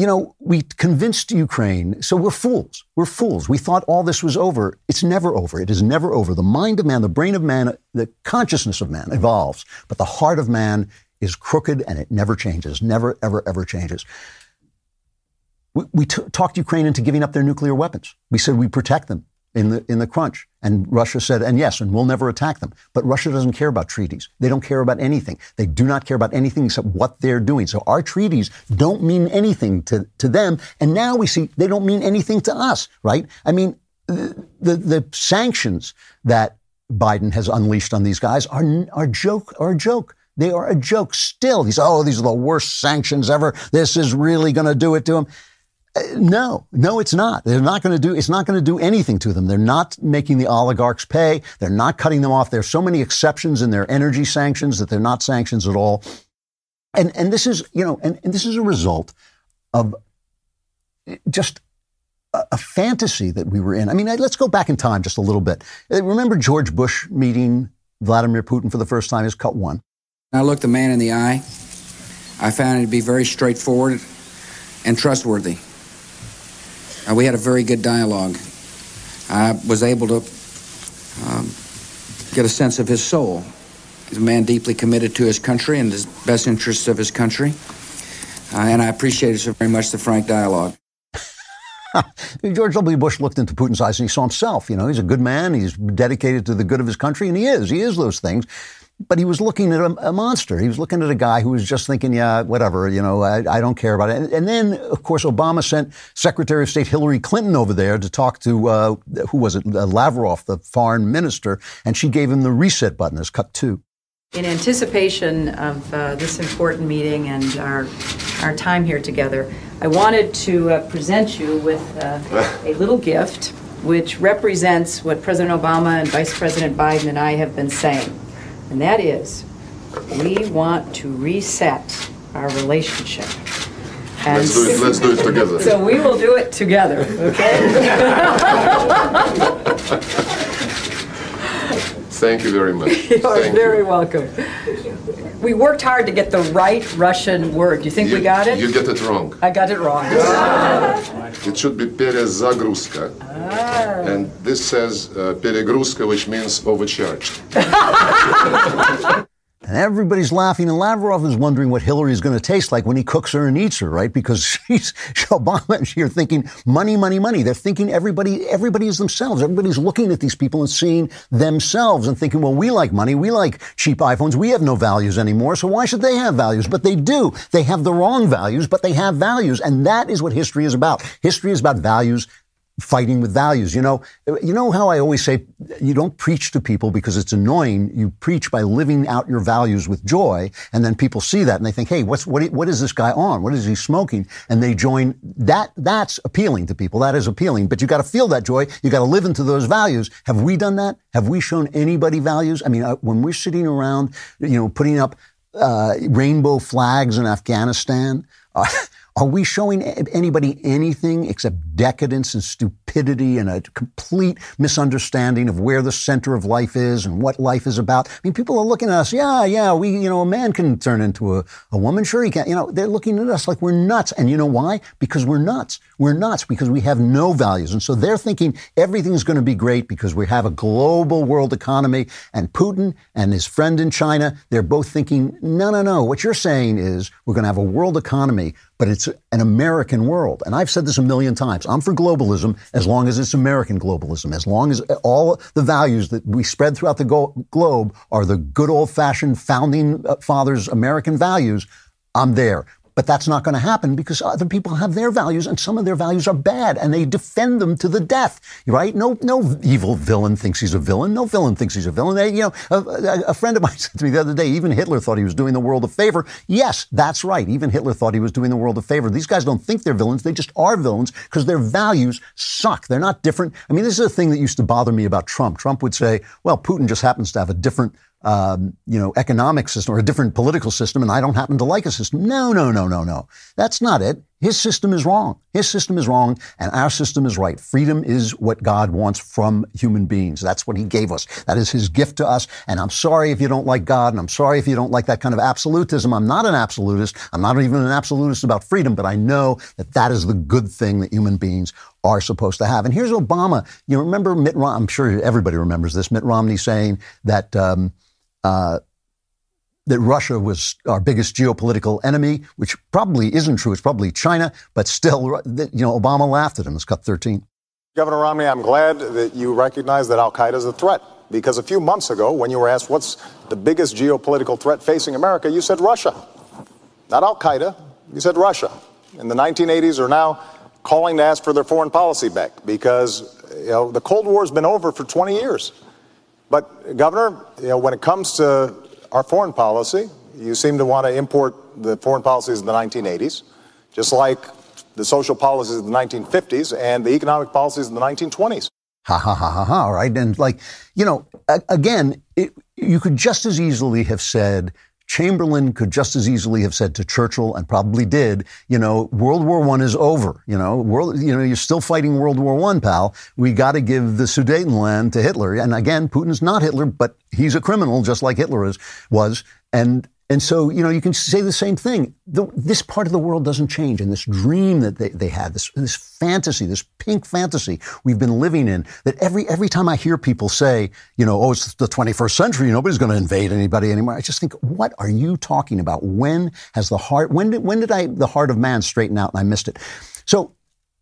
you know, we convinced Ukraine, so we're fools. We're fools. We thought all this was over. It's never over. It is never over. The mind of man, the brain of man, the consciousness of man evolves, but the heart of man is crooked and it never changes, never, ever, ever changes. We, we t- talked Ukraine into giving up their nuclear weapons. We said we protect them in the in the crunch. And Russia said, and yes, and we'll never attack them. But Russia doesn't care about treaties. They don't care about anything. They do not care about anything except what they're doing. So our treaties don't mean anything to, to them. And now we see they don't mean anything to us, right? I mean, the, the, the sanctions that Biden has unleashed on these guys are, are joke, are a joke. They are a joke still. He's, oh, these are the worst sanctions ever. This is really going to do it to them. No, no, it's not. They're not going to do, it's not going to do anything to them. They're not making the oligarchs pay. They're not cutting them off. There's so many exceptions in their energy sanctions that they're not sanctions at all. And, and this is, you know, and, and this is a result of just a, a, fantasy that we were in. I mean, let's go back in time just a little bit. Uh, remember George Bush meeting Vladimir Putin for the first time? Is cut one. I looked the man in the eye. I found it to be very straightforward and trustworthy. Uh, we had a very good dialogue. I was able to um, get a sense of his soul. He's a man deeply committed to his country and the best interests of his country. Uh, and I appreciated so very much the frank dialogue. George W. Bush looked into Putin's eyes and he saw himself. You know, he's a good man. He's dedicated to the good of his country, and he is. He is those things but he was looking at a, a, monster. He was looking at a guy who was just thinking, yeah, whatever, you know, I, I don't care about it. And, and, then, of course, Obama sent Secretary of State Hillary Clinton over there to talk to, uh, who was it, uh, Lavrov, the foreign minister, and she gave him the reset button as cut two. In anticipation of uh, this important meeting and our, our time here together, I wanted to uh, present you with uh, a little gift which represents what President Obama and Vice President Biden and I have been saying. And that is, we want to reset our relationship. And let's do it. Let's do it together. So we will do it together. Okay. Thank you very much. You are Thank very you. welcome We worked hard to get the right Russian word. Do you think you, we got it? You get it wrong. I got it wrong. It should be перезагрузка. Ah. And this says uh, перегрузка, which means overcharged. And everybody's laughing, and Lavrov is wondering what Hillary's going to taste like when he cooks her and eats her, right? Because she's Obama and she are thinking money, money, money. They're thinking everybody, everybody is themselves. Everybody's looking at these people and seeing themselves and thinking, well, we like money, we like cheap iPhones, we have no values anymore, so why should they have values? But they do. They have the wrong values, but they have values, and that is what history is about. History is about values fighting with values. You know, you know how I always say you don't preach to people because it's annoying. You preach by living out your values with joy, and then people see that and they think, "Hey, what's what? What is this guy on? What is he smoking?" And they join. That that's appealing to people. That is appealing. But you got to feel that joy. You got to live into those values. Have we done that? Have we shown anybody values? I mean, uh, when we're sitting around, you know, putting up uh, rainbow flags in Afghanistan. Uh, are we showing anybody anything except decadence and stupidity and a complete misunderstanding of where the center of life is and what life is about? I mean, people are looking at us, yeah, yeah, we, you know, a man can turn into a, a woman. Sure, he can. You know, they're looking at us like we're nuts. And you know why? Because we're nuts. We're nuts because we have no values. And so they're thinking everything's going to be great because we have a global world economy. And Putin and his friend in China, they're both thinking, no, no, no. What you're saying is we're going to have a world economy but it's an American world. And I've said this a million times. I'm for globalism as long as it's American globalism, as long as all the values that we spread throughout the go- globe are the good old fashioned founding uh, fathers' American values. I'm there. But that's not going to happen because other people have their values and some of their values are bad and they defend them to the death, right? No, no evil villain thinks he's a villain. No villain thinks he's a villain. They, you know, a, a, friend of mine said to me the other day, even Hitler thought he was doing the world a favor. Yes, that's right. Even Hitler thought he was doing the world a favor. These guys don't think they're villains. They just are villains because their values suck. They're not different. I mean, this is a thing that used to bother me about Trump. Trump would say, well, Putin just happens to have a different um, you know, economic system or a different political system, and I don't happen to like a system. No, no, no, no, no. That's not it. His system is wrong. His system is wrong, and our system is right. Freedom is what God wants from human beings. That's what He gave us. That is His gift to us. And I'm sorry if you don't like God, and I'm sorry if you don't like that kind of absolutism. I'm not an absolutist. I'm not even an absolutist about freedom, but I know that that is the good thing that human beings are supposed to have. And here's Obama. You remember Mitt Romney? I'm sure everybody remembers this. Mitt Romney saying that. Um, uh, that Russia was our biggest geopolitical enemy, which probably isn't true. It's probably China, but still, you know, Obama laughed at him. It's cut 13. Governor Romney, I'm glad that you recognize that Al Qaeda is a threat. Because a few months ago, when you were asked what's the biggest geopolitical threat facing America, you said Russia. Not Al Qaeda, you said Russia. In the 1980s are now calling to ask for their foreign policy back because you know, the Cold War has been over for 20 years. But, Governor, you know, when it comes to our foreign policy, you seem to want to import the foreign policies of the 1980s, just like the social policies of the 1950s and the economic policies of the 1920s. Ha ha ha ha ha, right? And like, you know, again, it, you could just as easily have said, Chamberlain could just as easily have said to Churchill, and probably did, you know, World War One is over. You know, world, you know, you're still fighting World War One, pal. We got to give the Sudetenland to Hitler. And again, Putin's not Hitler, but he's a criminal, just like Hitler is, was. And and so, you know, you can say the same thing. The, this part of the world doesn't change. And this dream that they, they had, this, this fantasy, this pink fantasy we've been living in, that every, every time I hear people say, you know, oh, it's the 21st century, nobody's going to invade anybody anymore. I just think, what are you talking about? When has the heart, when did, when did I, the heart of man straighten out and I missed it? So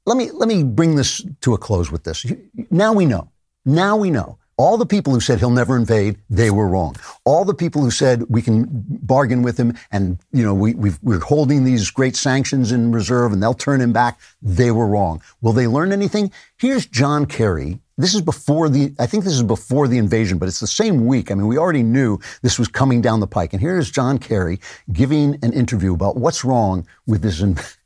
let me, let me bring this to a close with this. Now we know. Now we know all the people who said he'll never invade, they were wrong. All the people who said we can bargain with him and, you know, we, we are holding these great sanctions in reserve and they'll turn him back, they were wrong. Will they learn anything? Here's John Kerry. This is before the, I think this is before the invasion, but it's the same week. I mean, we already knew this was coming down the pike. And here's John Kerry giving an interview about what's wrong with this invasion.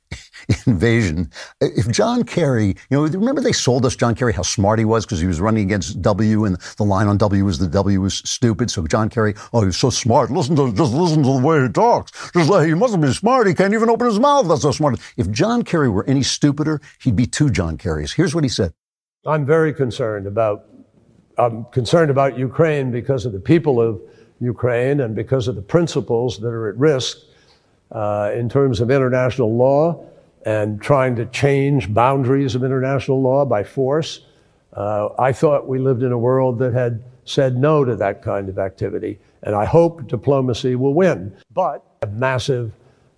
If John Kerry, you know, remember they sold us John Kerry how smart he was because he was running against W and the line on W was the W was stupid. So John Kerry, oh, he's so smart. Listen to just listen to the way he talks. Just like he mustn't be smart. He can't even open his mouth. That's so smart. If John Kerry were any stupider, he'd be two John Kerrys. Here's what he said. I'm very concerned about I'm concerned about Ukraine because of the people of Ukraine and because of the principles that are at risk uh, in terms of international law and trying to change boundaries of international law by force. Uh, I thought we lived in a world that had said no to that kind of activity, and I hope diplomacy will win. But massive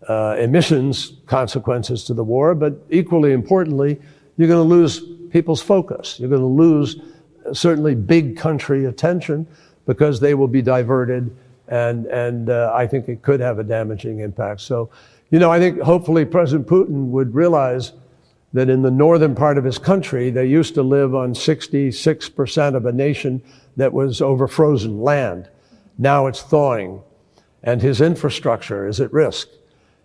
uh, emissions consequences to the war, but equally importantly, you're going to lose people's focus. You're going to lose uh, certainly big country attention because they will be diverted, and and uh, I think it could have a damaging impact. So you know, I think hopefully President Putin would realize that in the northern part of his country, they used to live on 66% of a nation that was over frozen land. Now it's thawing, and his infrastructure is at risk,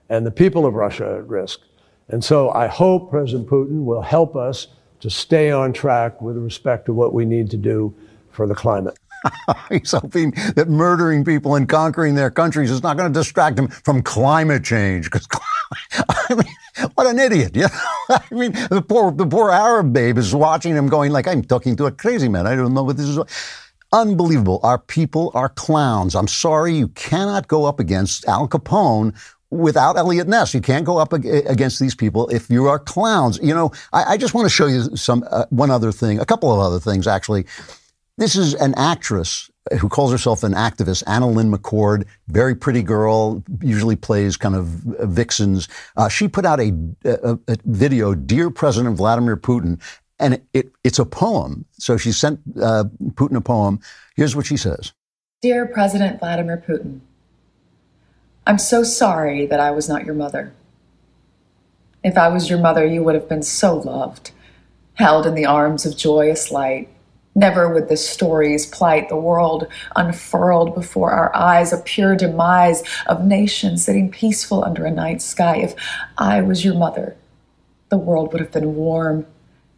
and the people of Russia are at risk. And so I hope President Putin will help us to stay on track with respect to what we need to do for the climate. He's hoping that murdering people and conquering their countries is not going to distract him from climate change. Because I mean, what an idiot! Yeah, I mean, the poor the poor Arab babe is watching him, going like, "I'm talking to a crazy man. I don't know what this is." Unbelievable. Our people are clowns. I'm sorry, you cannot go up against Al Capone without Eliot Ness. You can't go up against these people if you are clowns. You know, I, I just want to show you some uh, one other thing, a couple of other things actually. This is an actress who calls herself an activist, AnnaLynne McCord, very pretty girl, usually plays kind of vixens. Uh, she put out a, a, a, video, Dear President Vladimir Putin, and it, it's a poem. So she sent uh, Putin a poem. Here's what she says Dear President Vladimir Putin, I'm so sorry that I was not your mother. If I was your mother, you would have been so loved, held in the arms of joyous light Never would the stories plight the world unfurled before our eyes, a pure demise of nations sitting peaceful under a night sky. If I was your mother, the world would have been warm.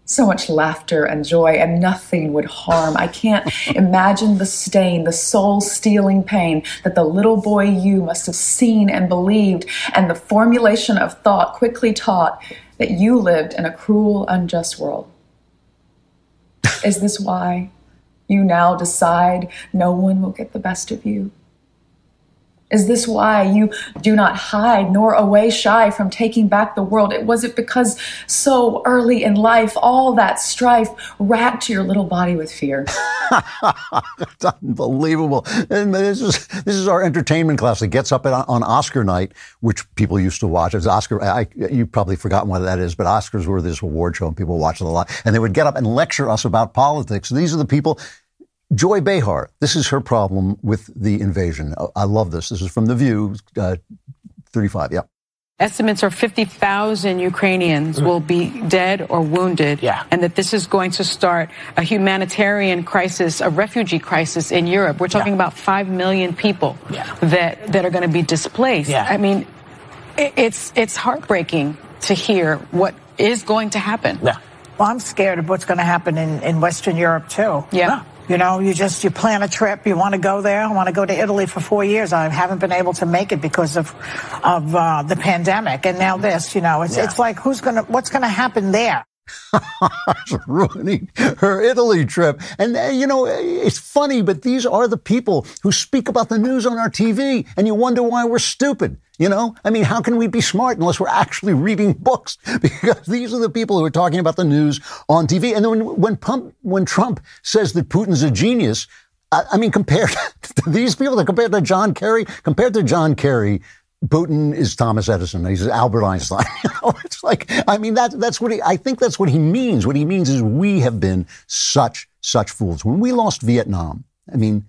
So much laughter and joy, and nothing would harm. I can't imagine the stain, the soul stealing pain that the little boy you must have seen and believed, and the formulation of thought quickly taught that you lived in a cruel, unjust world. Is this why you now decide no one will get the best of you? Is this why you do not hide nor away shy from taking back the world? It was it because so early in life, all that strife racked your little body with fear. It's unbelievable. And this is this is our entertainment class that gets up on, on Oscar night, which people used to watch. It's Oscar. I, you've probably forgotten what that is, but Oscars were this award show, and people watched it a lot. And they would get up and lecture us about politics. These are the people Joy Behar, this is her problem with the invasion. I love this. This is from The View, uh, 35. Yeah. Estimates are 50,000 Ukrainians will be dead or wounded, yeah. and that this is going to start a humanitarian crisis, a refugee crisis in Europe. We're talking yeah. about 5 million people yeah. that, that are going to be displaced. Yeah. I mean, it, it's, it's heartbreaking to hear what is going to happen. Yeah. Well, I'm scared of what's going to happen in, in Western Europe, too. Yeah. You know, you just you plan a trip. You want to go there. I want to go to Italy for four years. I haven't been able to make it because of of uh, the pandemic, and now this. You know, it's yeah. it's like who's gonna what's gonna happen there? ruining her Italy trip. And, uh, you know, it's funny, but these are the people who speak about the news on our TV, and you wonder why we're stupid. You know, I mean, how can we be smart unless we're actually reading books? Because these are the people who are talking about the news on TV. And then when, when, Pump, when Trump says that Putin's a genius, I, I mean, compared to these people, compared to John Kerry, compared to John Kerry, Putin is Thomas Edison. He's Albert Einstein. it's like, I mean, that, that's what he, I think that's what he means. What he means is we have been such, such fools. When we lost Vietnam, I mean,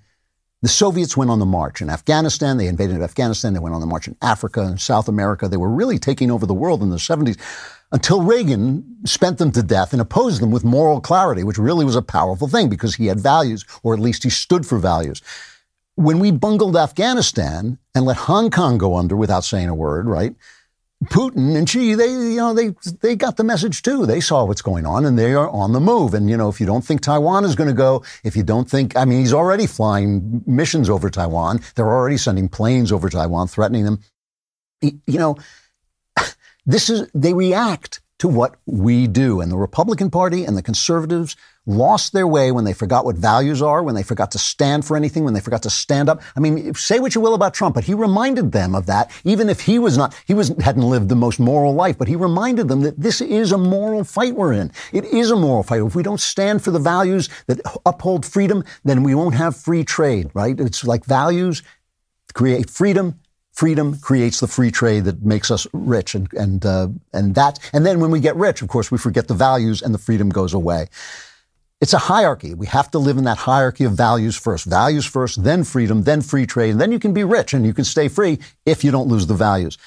the Soviets went on the march in Afghanistan. They invaded Afghanistan. They went on the march in Africa and South America. They were really taking over the world in the 70s until Reagan spent them to death and opposed them with moral clarity, which really was a powerful thing because he had values, or at least he stood for values. When we bungled Afghanistan and let Hong Kong go under without saying a word, right? Putin and Xi, they, you know, they, they got the message too. They saw what's going on and they are on the move. And, you know, if you don't think Taiwan is going to go, if you don't think, I mean, he's already flying missions over Taiwan. They're already sending planes over Taiwan, threatening them. You know, this is, they react to what we do. And the Republican Party and the conservatives lost their way when they forgot what values are, when they forgot to stand for anything, when they forgot to stand up. I mean, say what you will about Trump, but he reminded them of that, even if he was not, he was, hadn't lived the most moral life, but he reminded them that this is a moral fight we're in. It is a moral fight. If we don't stand for the values that uphold freedom, then we won't have free trade, right? It's like values create freedom freedom creates the free trade that makes us rich and and uh, and that and then when we get rich of course we forget the values and the freedom goes away. It's a hierarchy. We have to live in that hierarchy of values first. Values first then freedom then free trade and then you can be rich and you can stay free if you don't lose the values.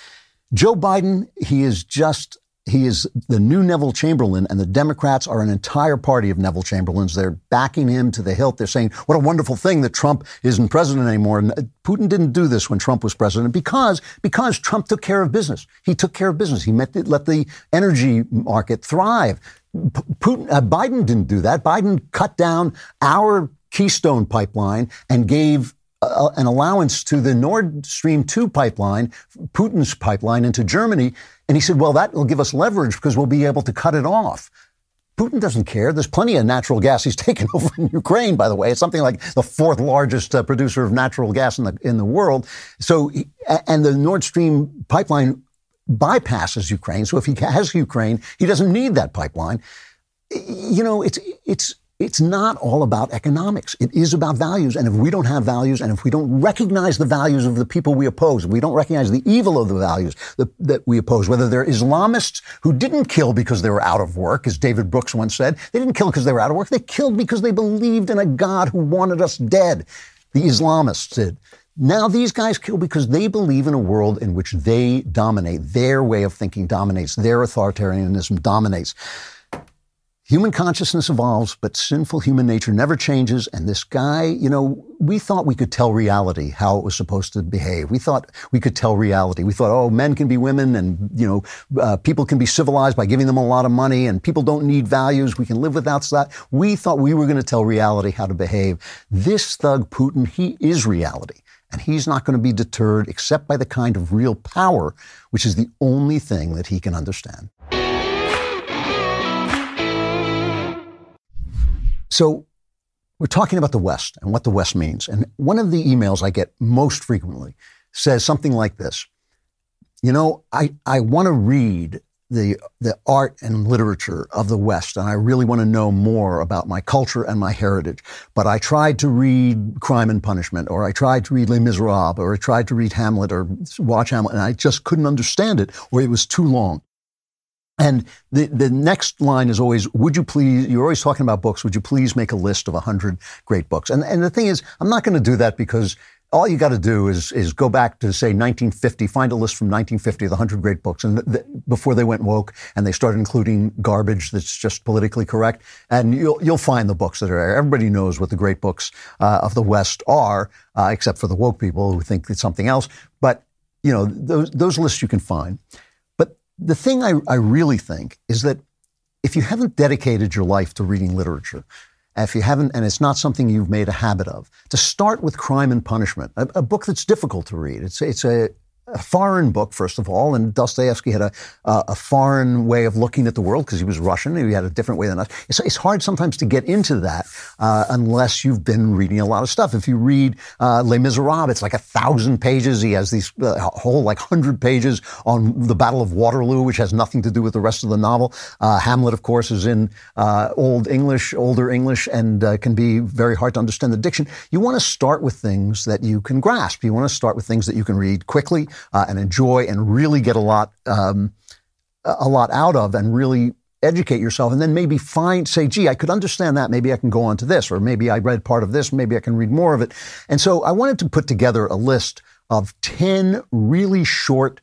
Joe biden he is just he is the new Neville Chamberlain, and the Democrats are an entire party of Neville Chamberlains. They're backing him to the hilt. They're saying, what a wonderful thing that Trump isn't president anymore. And Putin didn't do this when Trump was president because, because Trump took care of business. He took care of business. He met, let the energy market thrive. Putin, uh, Biden didn't do that. Biden cut down our Keystone pipeline and gave uh, an allowance to the Nord Stream 2 pipeline, Putin's pipeline into Germany and he said, well, that will give us leverage because we'll be able to cut it off. Putin doesn't care. There's plenty of natural gas he's taken over in Ukraine, by the way. It's something like the fourth largest uh, producer of natural gas in the, in the world. So, and the Nord Stream pipeline bypasses Ukraine. So if he has Ukraine, he doesn't need that pipeline. You know, it's, it's, it's not all about economics. It is about values. And if we don't have values and if we don't recognize the values of the people we oppose, we don't recognize the evil of the values that, that we oppose, whether they're Islamists who didn't kill because they were out of work, as David Brooks once said, they didn't kill because they were out of work. They killed because they believed in a God who wanted us dead. The Islamists did. Now these guys kill because they believe in a world in which they dominate. Their way of thinking dominates. Their authoritarianism dominates. Human consciousness evolves, but sinful human nature never changes. And this guy, you know, we thought we could tell reality how it was supposed to behave. We thought we could tell reality. We thought, oh, men can be women and, you know, uh, people can be civilized by giving them a lot of money and people don't need values. We can live without that. We thought we were going to tell reality how to behave. This thug Putin, he is reality. And he's not going to be deterred except by the kind of real power, which is the only thing that he can understand. So we're talking about the West and what the West means. And one of the emails I get most frequently says something like this. You know, I, I want to read the, the art and literature of the West, and I really want to know more about my culture and my heritage. But I tried to read Crime and Punishment, or I tried to read Les Miserables, or I tried to read Hamlet, or watch Hamlet, and I just couldn't understand it, or it was too long. And the, the next line is always, would you please, you're always talking about books, would you please make a list of 100 great books? And, and the thing is, I'm not going to do that because all you got to do is is go back to say 1950, find a list from 1950 of the 100 great books, and th- before they went woke and they started including garbage that's just politically correct, and you'll you'll find the books that are there. Everybody knows what the great books uh, of the West are, uh, except for the woke people who think it's something else. But you know those those lists you can find the thing I, I really think is that if you haven't dedicated your life to reading literature, if you haven't, and it's not something you've made a habit of, to start with Crime and Punishment, a, a book that's difficult to read. It's, it's a, a foreign book, first of all, and Dostoevsky had a, uh, a foreign way of looking at the world because he was Russian. He had a different way than us. It's, it's hard sometimes to get into that uh, unless you've been reading a lot of stuff. If you read uh, Les Miserables, it's like a thousand pages. He has these uh, whole like hundred pages on the Battle of Waterloo, which has nothing to do with the rest of the novel. Uh, Hamlet, of course, is in uh, Old English, older English, and can be very hard to understand the diction. You want to start with things that you can grasp. You want to start with things that you can read quickly uh, and enjoy and really get a lot um, a lot out of and really educate yourself and then maybe find say gee i could understand that. Maybe i can go on to this or maybe i read part of this. Maybe i can read more of it. And so i wanted to put together a list of 10 really short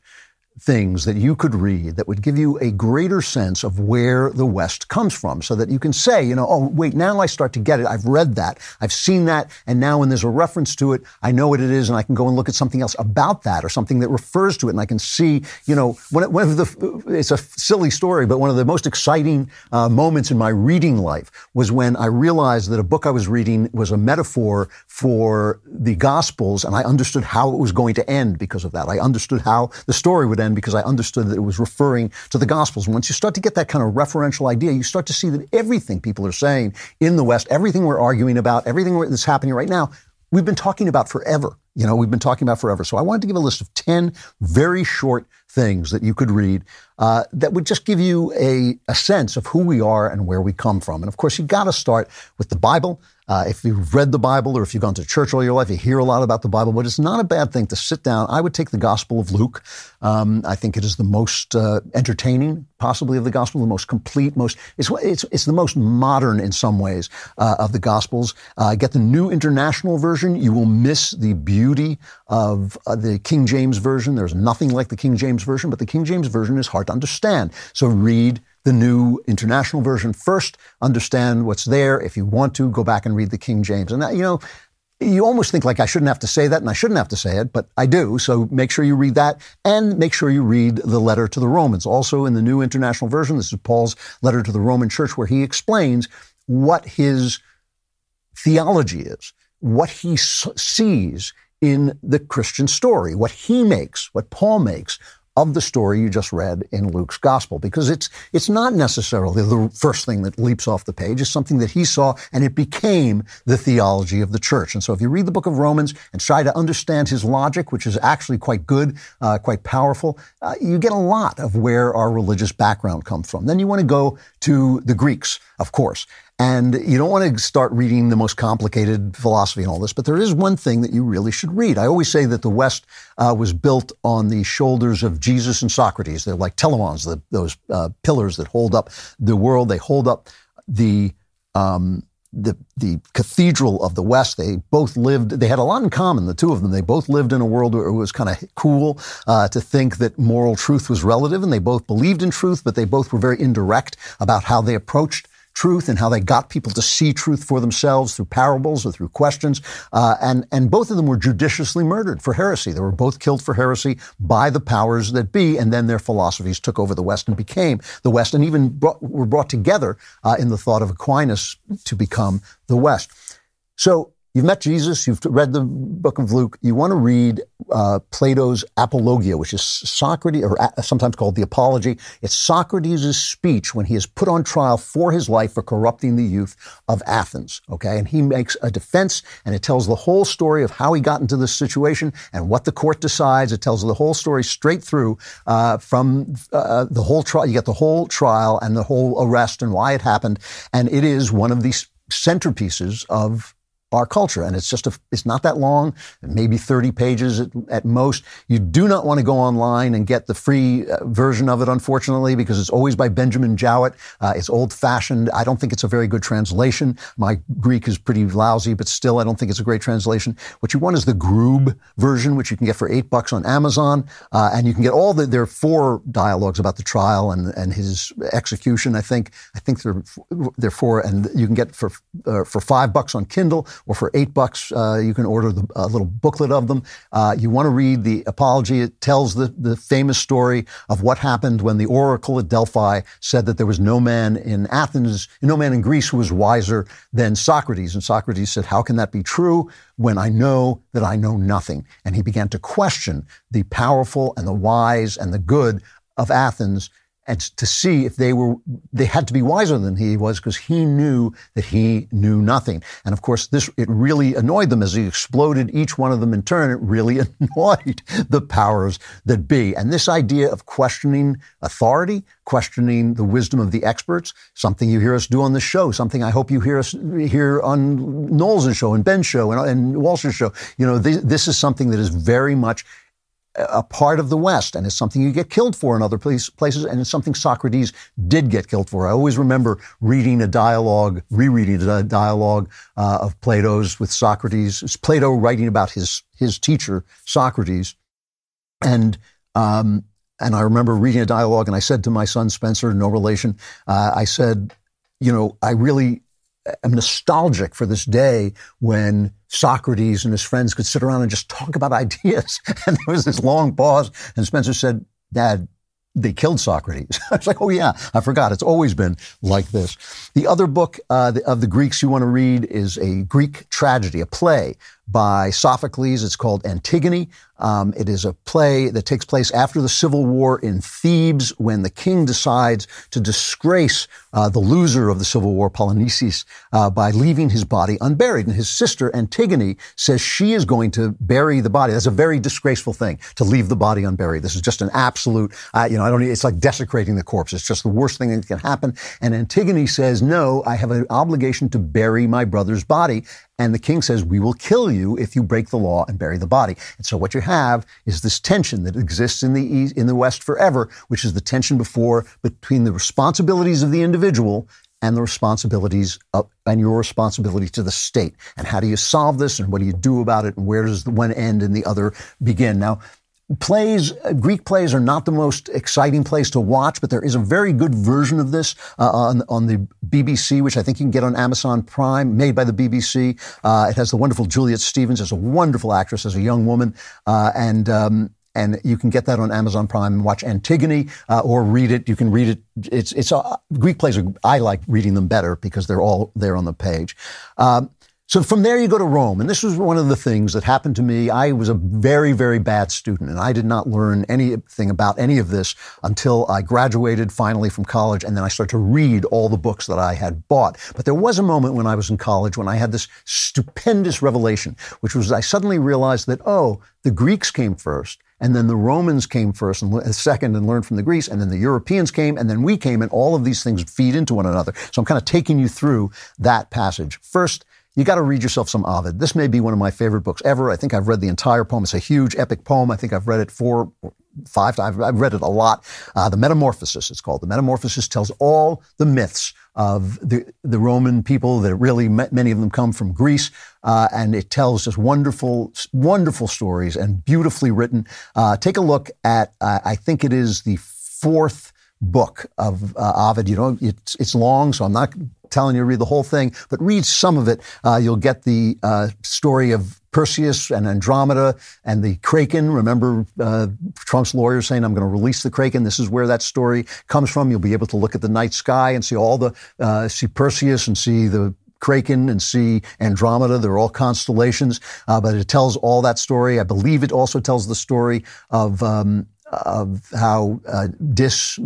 things that you could read that would give you a greater sense of where the West comes from so that you can say, you know, oh, wait, now I start to get it. I've read that. I've seen that. And now when there's a reference to it, I know what it is and I can go and look at something else about that or something that refers to it. And I can see, you know, one, of the, it's a silly story, but one of the most exciting uh, moments in my reading life was when I realized that a book I was reading was a metaphor for the Gospels and I understood how it was going to end because of that. I understood how the story would end because I understood that it was referring to the Gospels. And once you start to get that kind of referential idea, you start to see that everything people are saying in the West, everything we're arguing about, everything that's happening right now, we've been talking about forever. You know, we've been talking about forever. So I wanted to give a list of 10 very short things that you could read uh, that would just give you a, a sense of who we are and where we come from. And of course, you got to start with the Bible. Uh, if you've read the Bible or if you've gone to church all your life, you hear a lot about the Bible, but it's not a bad thing to sit down. I would take the Gospel of Luke. Um, I think it is the most uh, entertaining, possibly, of the Gospel, the most complete, most it's it's, it's the most modern in some ways uh, of the Gospels. Uh, get the New International Version. You will miss the beauty of uh, the King James Version. There's nothing like the King James Version, but the King James Version is hard to understand. So read the new international version first, understand what's there. If you want to, go back and read the King James. And that, you know, you almost think like I shouldn't have to say that and I shouldn't have to say it, but I do. So make sure you read that and make sure you read the letter to the Romans. Also in the New International Version, this is Paul's letter to the Roman church where he explains what his theology is, what he sees in the Christian story, what he makes, what Paul makes of the story you just read in Luke's gospel because it's it's not necessarily the first thing that leaps off the page. It's something that he saw and it became the theology of the church. And so if you read the book of Romans and try to understand his logic, which is actually quite good, uh, quite powerful, uh, you get a lot of where our religious background comes from. Then you want to go to the Greeks, of course. And you don't want to start reading the most complicated philosophy and all this, but there is one thing that you really should read. I always say that the West uh, was built on the shoulders of Jesus and Socrates. They're like telamons, the, those uh, pillars that hold up the world. They hold up the um, the the cathedral of the West. They both lived. They had a lot in common. The two of them. They both lived in a world where it was kind of cool uh, to think that moral truth was relative, and they both believed in truth, but they both were very indirect about how they approached truth and how they got people to see truth for themselves through parables or through questions. Uh, and, and both of them were judiciously murdered for heresy. They were both killed for heresy by the powers that be, and then their philosophies took over the West and became the West, and even brought, were brought together uh, in the thought of Aquinas to become the West. So You've met Jesus, you've read the book of Luke, you want to read uh, Plato's Apologia, which is Socrates, or sometimes called the Apology. It's Socrates' speech when he is put on trial for his life for corrupting the youth of Athens. Okay, and he makes a defense, and it tells the whole story of how he got into this situation and what the court decides. It tells the whole story straight through uh, from uh, the whole trial. You get the whole trial and the whole arrest and why it happened, and it is one of these centerpieces of our culture. And it's just a, it's not that long, maybe 30 pages at, at most. You do not want to go online and get the free uh, version of it, unfortunately, because it's always by Benjamin Jowett. Uh, it's old fashioned. I don't think it's a very good translation. My Greek is pretty lousy, but still, I don't think it's a great translation. What you want is the Grube version, which you can get for eight bucks on Amazon. Uh, and you can get all the, there are four dialogues about the trial and, and his execution. I think, I think there are four and you can get for, uh, for five bucks on Kindle or for eight bucks, uh, you can order the, a little booklet of them. Uh, you want to read the apology. It tells the, the famous story of what happened when the oracle at Delphi said that there was no man in Athens, no man in Greece who was wiser than Socrates. And Socrates said, how can that be true when I know that I know nothing? And he began to question the powerful and the wise and the good of Athens and to see if they were they had to be wiser than he was because he knew that he knew nothing. And of course this it really annoyed them. As he exploded each one of them in turn it really annoyed the powers that be. And this idea of questioning authority questioning the wisdom of the experts something you hear us do on the show something i hope you hear us hear on knowles' show and ben's show and, and walsh's show. You know this, this is something that is very much a part of the West, and it's something you get killed for in other place, places, and it's something Socrates did get killed for. I always remember reading a dialogue, rereading a dialogue uh, of Plato's with Socrates. It's Plato writing about his his teacher Socrates, and um, and I remember reading a dialogue, and I said to my son Spencer, no relation, uh, I said, you know, I really am nostalgic for this day when Socrates and his friends could sit around and just talk about ideas. And there was this long pause, and Spencer said, Dad, they killed Socrates. I was like, oh yeah, I forgot. It's always been like this. The other book uh, of the Greeks you want to read is a Greek tragedy, a play by Sophocles. It's called Antigone. Um, it is a play that takes place after the civil war in Thebes when the king decides to disgrace uh, the loser of the civil war, Polynices, uh, by leaving his body unburied. And his sister Antigone says she is going to bury the body. That's a very disgraceful thing to leave the body unburied. This is just an absolute, uh, you know, I don't. It's like desecrating the corpse. It's just the worst thing that can happen. And Antigone says, "No, I have an obligation to bury my brother's body." And the king says, we will kill you if you break the law and bury the body. And so what you have is this tension that exists in the East, in the West forever, which is the tension before between the responsibilities of the individual and the responsibilities of, and your responsibility to the state. And how do you solve this and what do you do about it and where does the one end and the other begin? Now, plays, uh, Greek plays are not the most exciting place to watch, but there is a very good version of this uh, on, on the BBC, which I think you can get on Amazon Prime, made by the BBC. Uh, it has the wonderful Juliet Stevenson a wonderful actress, as a young woman, uh, and um, and you can get that on Amazon Prime and watch Antigone uh, or read it. You can read it. It's it's uh, Greek plays. Are, I like reading them better because they're all there on the page. Um, so from there, you go to Rome. And this was one of the things that happened to me. I was a very, very bad student, and I did not learn anything about any of this until I graduated finally from college. And then I started to read all the books that I had bought. But there was a moment when I was in college when I had this stupendous revelation, which was I suddenly realized that, oh, the Greeks came first. And then the Romans came first and uh, second and learned from the Greeks. And then the Europeans came and then we came and all of these things feed into one another. So I'm kind of taking you through that passage. First, you got to read yourself some Ovid. This may be one of my favorite books ever. I think I've read the entire poem. It's a huge epic poem. I think I've read it four, five times. I've read it a lot. Uh, the Metamorphosis, it's called. The Metamorphosis tells all the myths of the, the Roman people that really, many of them come from Greece. Uh, and it tells just wonderful, wonderful stories and beautifully written. Uh, take a look at, uh, I think it is the fourth book of uh, Ovid. You know, it's, it's long, so I'm not telling you to read the whole thing, but read some of it. Uh, you'll get the uh, story of Perseus and Andromeda and the Kraken. Remember uh, Trump's lawyer saying, I'm going to release the Kraken. This is where that story comes from. You'll be able to look at the night sky and see all the, uh, see Perseus and see the Kraken and see Andromeda. They're all constellations, uh, but it tells all that story. I believe it also tells the story of um, of how uh, Dis,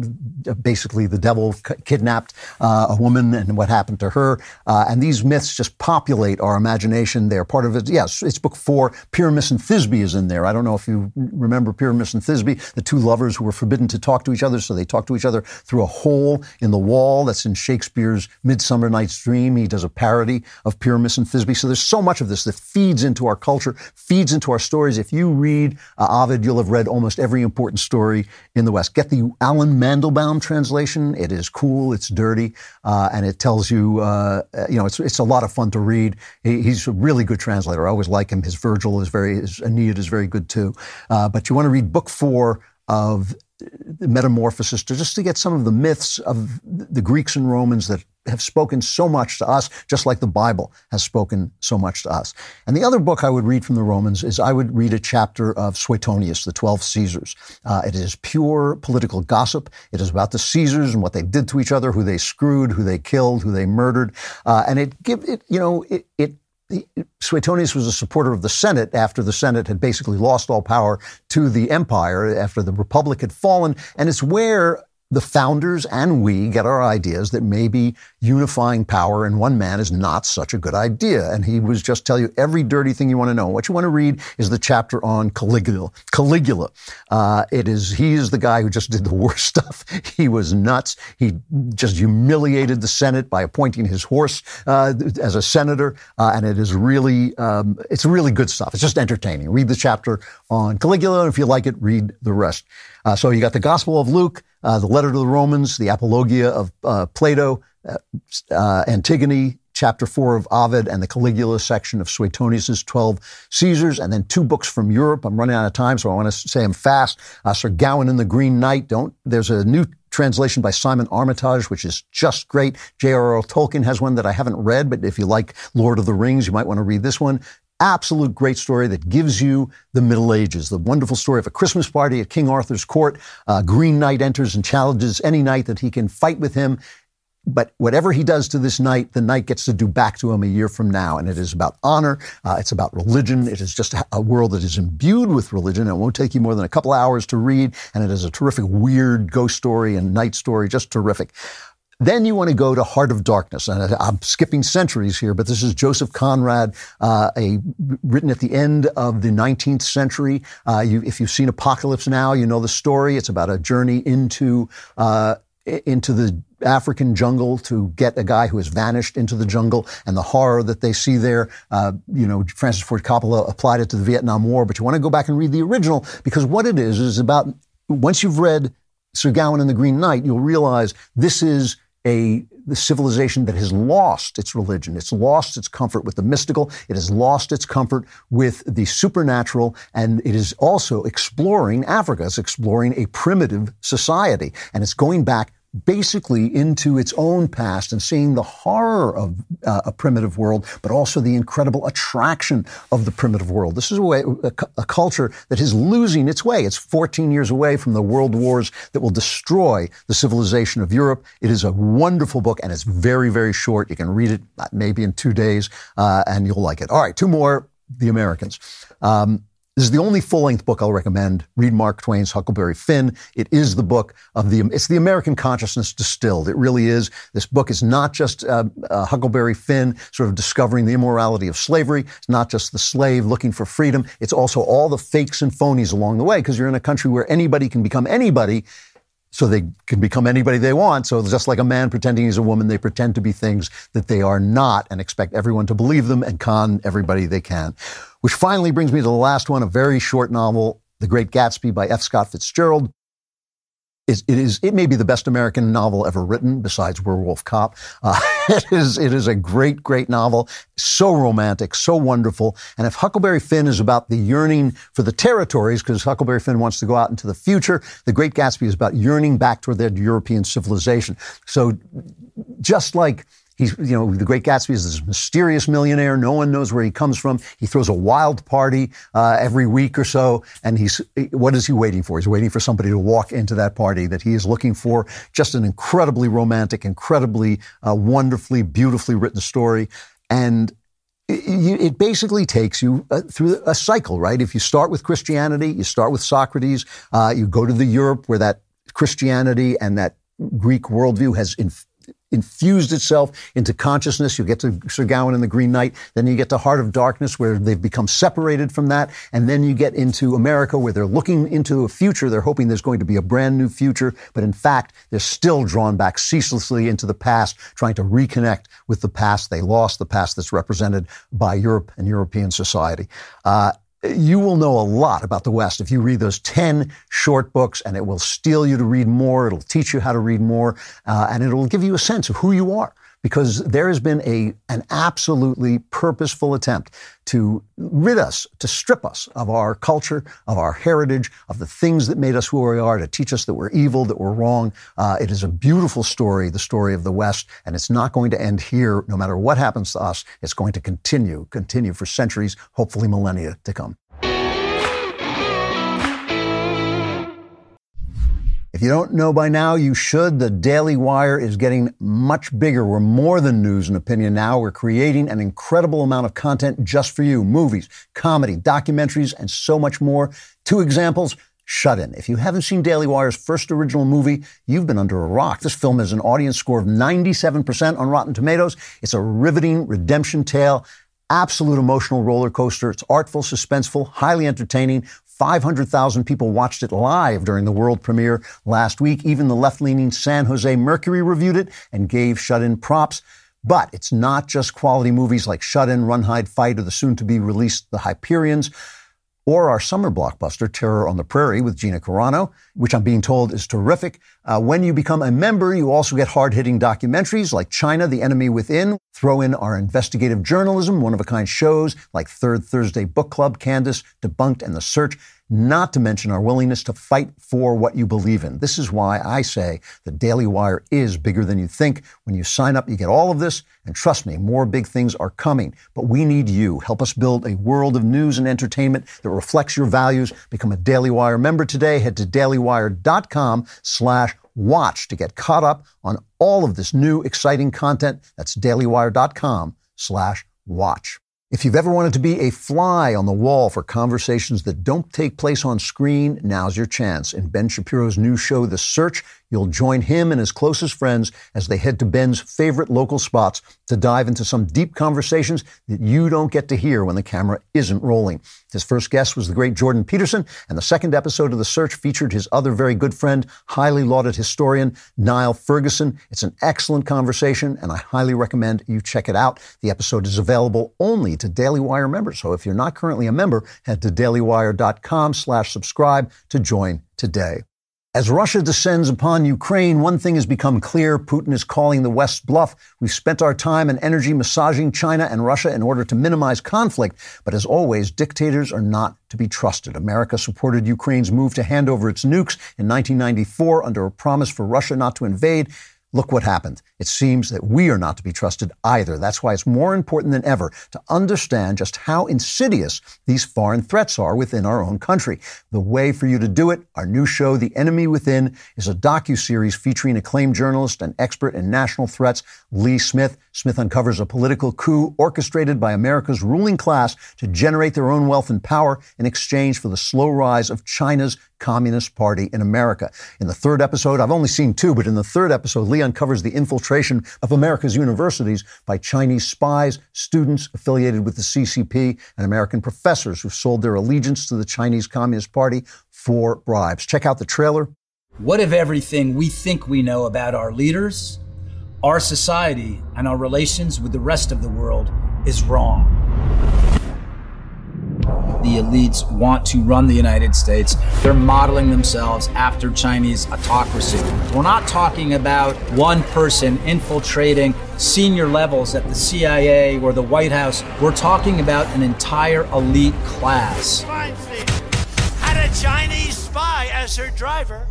basically the devil, c- kidnapped uh, a woman and what happened to her. Uh, and these myths just populate our imagination. They're part of it. Yes, it's book four. Pyramus and Thisbe is in there. I don't know if you remember Pyramus and Thisbe, the two lovers who were forbidden to talk to each other, so they talk to each other through a hole in the wall. That's in Shakespeare's Midsummer Night's Dream. He does a parody of Pyramus and Thisbe. So there's so much of this that feeds into our culture, feeds into our stories. If you read uh, Ovid, you'll have read almost every important story in the West. Get the Allen Mandelbaum translation. It is cool, it's dirty, uh, and it tells you, uh, you know, it's, it's a lot of fun to read. He, he's a really good translator. I always like him. His Virgil is very, his Aeneid is very good too. Uh, but you want to read book four of the Metamorphosis to just to get some of the myths of the Greeks and Romans that have spoken so much to us, just like the Bible has spoken so much to us. And the other book I would read from the Romans is I would read a chapter of Suetonius, the Twelve Caesars. Uh, it is pure political gossip. It is about the Caesars and what they did to each other, who they screwed, who they killed, who they murdered, uh, and it give it you know it, it Suetonius was a supporter of the Senate after the Senate had basically lost all power to the empire after the republic had fallen. And it's where the founders and we get our ideas that maybe unifying power in one man is not such a good idea. And he was just tell you every dirty thing you want to know. What you want to read is the chapter on Caligula. Caligula. Uh, it is, he is the guy who just did the worst stuff. He was nuts. He just humiliated the Senate by appointing his horse uh, as a senator. Uh, and it is really, um, it's really good stuff. It's just entertaining. Read the chapter on Caligula. And if you like it, read the rest. Uh, so you got the Gospel of Luke, uh, the letter to the Romans, the Apologia of uh, Plato, uh, uh, Antigone, chapter four of Ovid and the Caligula section of Suetonius's 12 Caesars, and then two books from Europe. I'm running out of time, so I want to say them fast. Uh, Sir Gawain and the Green Knight. Don't, there's a new translation by Simon Armitage, which is just great. J.R.R. Tolkien has one that I haven't read, but if you like Lord of the Rings, you might want to read this one absolute great story that gives you the Middle Ages, the wonderful story of a Christmas party at King Arthur's court. Uh, Green Knight enters and challenges any knight that he can fight with him. But whatever he does to this knight, the knight gets to do back to him a year from now. And it is about honor. Uh, it's about religion. It is just a world that is imbued with religion. It won't take you more than a couple hours to read. And it is a terrific, weird ghost story and knight story, just terrific. Then you want to go to Heart of Darkness. And I'm skipping centuries here, but this is Joseph Conrad, uh, a, written at the end of the 19th century. Uh, you, if you've seen Apocalypse Now, you know the story. It's about a journey into, uh, into the African jungle to get a guy who has vanished into the jungle and the horror that they see there. Uh, you know, Francis Ford Coppola applied it to the Vietnam War, but you want to go back and read the original because what it is is about once you've read Sir Gawain and the Green Knight, you'll realize this is a civilization that has lost its religion. It's lost its comfort with the mystical. It has lost its comfort with the supernatural. And it is also exploring Africa. It's exploring a primitive society. And it's going back basically into its own past and seeing the horror of uh, a primitive world, but also the incredible attraction of the primitive world. This is a, way, a, a, culture that is losing its way. It's 14 years away from the world wars that will destroy the civilization of Europe. It is a wonderful book and it's very, very short. You can read it uh, maybe in two days uh, and you'll like it. All right, two more. The Americans. Um, this is the only full-length book I'll recommend. Read Mark Twain's Huckleberry Finn. It is the book of the, it's the American consciousness distilled. It really is. This book is not just uh, uh, Huckleberry Finn sort of discovering the immorality of slavery. It's not just the slave looking for freedom. It's also all the fakes and phonies along the way because you're in a country where anybody can become anybody so they can become anybody they want. So just like a man pretending he's a woman, they pretend to be things that they are not and expect everyone to believe them and con everybody they can. Which finally brings me to the last one, a very short novel, The Great Gatsby by F. Scott Fitzgerald. It, is, it may be the best American novel ever written besides Werewolf Cop. Uh, it is, it is a great, great novel. So romantic, so wonderful. And if Huckleberry Finn is about the yearning for the territories, because Huckleberry Finn wants to go out into the future, The Great Gatsby is about yearning back toward their European civilization. So just like He's, you know, the Great Gatsby is this mysterious millionaire. No one knows where he comes from. He throws a wild party uh, every week or so, and he's what is he waiting for? He's waiting for somebody to walk into that party that he is looking for. Just an incredibly romantic, incredibly uh, wonderfully, beautifully written story, and it basically takes you uh, through a cycle, right? If you start with Christianity, you start with Socrates, uh, you go to the Europe where that Christianity and that Greek worldview has inf- infused itself into consciousness. You get to Sir Gawain and the Green Knight. Then you get to Heart of Darkness, where they've become separated from that. And then you get into America, where they're looking into a future. They're hoping there's going to be a brand new future. But in fact, they're still drawn back ceaselessly into the past, trying to reconnect with the past they lost, the past that's represented by Europe and European society. Uh, you will know a lot about the West if you read those 10 short books, and it will steel you to read more. It'll teach you how to read more, uh, and it'll give you a sense of who you are because there has been a, an absolutely purposeful attempt to rid us, to strip us of our culture, of our heritage, of the things that made us who we are, to teach us that we're evil, that we're wrong. Uh, it is a beautiful story, the story of the West, and it's not going to end here. No matter what happens to us, it's going to continue, continue for centuries, hopefully millennia to come. If you don't know by now, you should. The Daily Wire is getting much bigger. We're more than news and opinion now. We're creating an incredible amount of content just for you movies, comedy, documentaries, and so much more. Two examples. Shut In. If you haven't seen Daily Wire's first original movie, you've been under a rock. This film has an audience score of 97% on Rotten Tomatoes. It's a riveting redemption tale absolute emotional roller coaster. It's artful, suspenseful, highly entertaining, 500,000 people watched it live during the world premiere last week. Even the left leaning San Jose Mercury reviewed it and gave Shut In props. But it's not just quality movies like Shut In, Run, Hide, Fight, or the soon to be released The Hyperions, or our summer blockbuster, Terror on the Prairie with Gina Carano, which I'm being told is terrific. Uh, when you become a member, you also get hard hitting documentaries like China, The Enemy Within. Throw in our investigative journalism, one of a kind shows like Third Thursday Book Club, Candace, Debunked, and The Search not to mention our willingness to fight for what you believe in. This is why I say the Daily Wire is bigger than you think. When you sign up, you get all of this, and trust me, more big things are coming. But we need you. Help us build a world of news and entertainment that reflects your values. Become a Daily Wire member today. Head to dailywire.com slash watch to get caught up on all of this new exciting content. That's dailywire.com slash watch. If you've ever wanted to be a fly on the wall for conversations that don't take place on screen, now's your chance. In Ben Shapiro's new show, The Search, You'll join him and his closest friends as they head to Ben's favorite local spots to dive into some deep conversations that you don't get to hear when the camera isn't rolling. His first guest was the great Jordan Peterson, and the second episode of The Search featured his other very good friend, highly lauded historian Niall Ferguson. It's an excellent conversation, and I highly recommend you check it out. The episode is available only to Daily Wire members, so if you're not currently a member, head to dailywire.com slash subscribe to join today. As Russia descends upon Ukraine, one thing has become clear. Putin is calling the West bluff. We've spent our time and energy massaging China and Russia in order to minimize conflict. But as always, dictators are not to be trusted. America supported Ukraine's move to hand over its nukes in 1994 under a promise for Russia not to invade. Look what happened. It seems that we are not to be trusted either. That's why it's more important than ever to understand just how insidious these foreign threats are within our own country. The way for you to do it, our new show, The Enemy Within, is a docu-series featuring acclaimed journalist and expert in national threats, Lee Smith. Smith uncovers a political coup orchestrated by America's ruling class to generate their own wealth and power in exchange for the slow rise of China's Communist Party in America. In the third episode, I've only seen two, but in the third episode, Lee uncovers the infiltration of America's universities by Chinese spies, students affiliated with the CCP, and American professors who sold their allegiance to the Chinese Communist Party for bribes. Check out the trailer. What if everything we think we know about our leaders, our society, and our relations with the rest of the world is wrong? The elites want to run the United States. They're modeling themselves after Chinese autocracy. We're not talking about one person infiltrating senior levels at the CIA or the White House. We're talking about an entire elite class. Had a Chinese spy as her driver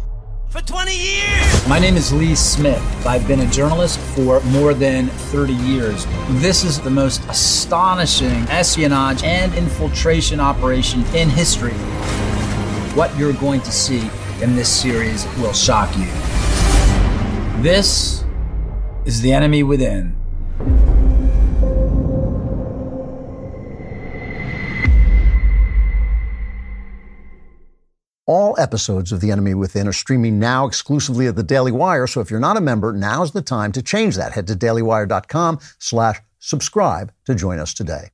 for 20 years. My name is Lee Smith. I've been a journalist for more than 30 years. This is the most astonishing espionage and infiltration operation in history. What you're going to see in this series will shock you. This is The Enemy Within. All episodes of The Enemy Within are streaming now exclusively at the Daily Wire. So if you're not a member, now's the time to change that. Head to dailywire.com slash subscribe to join us today.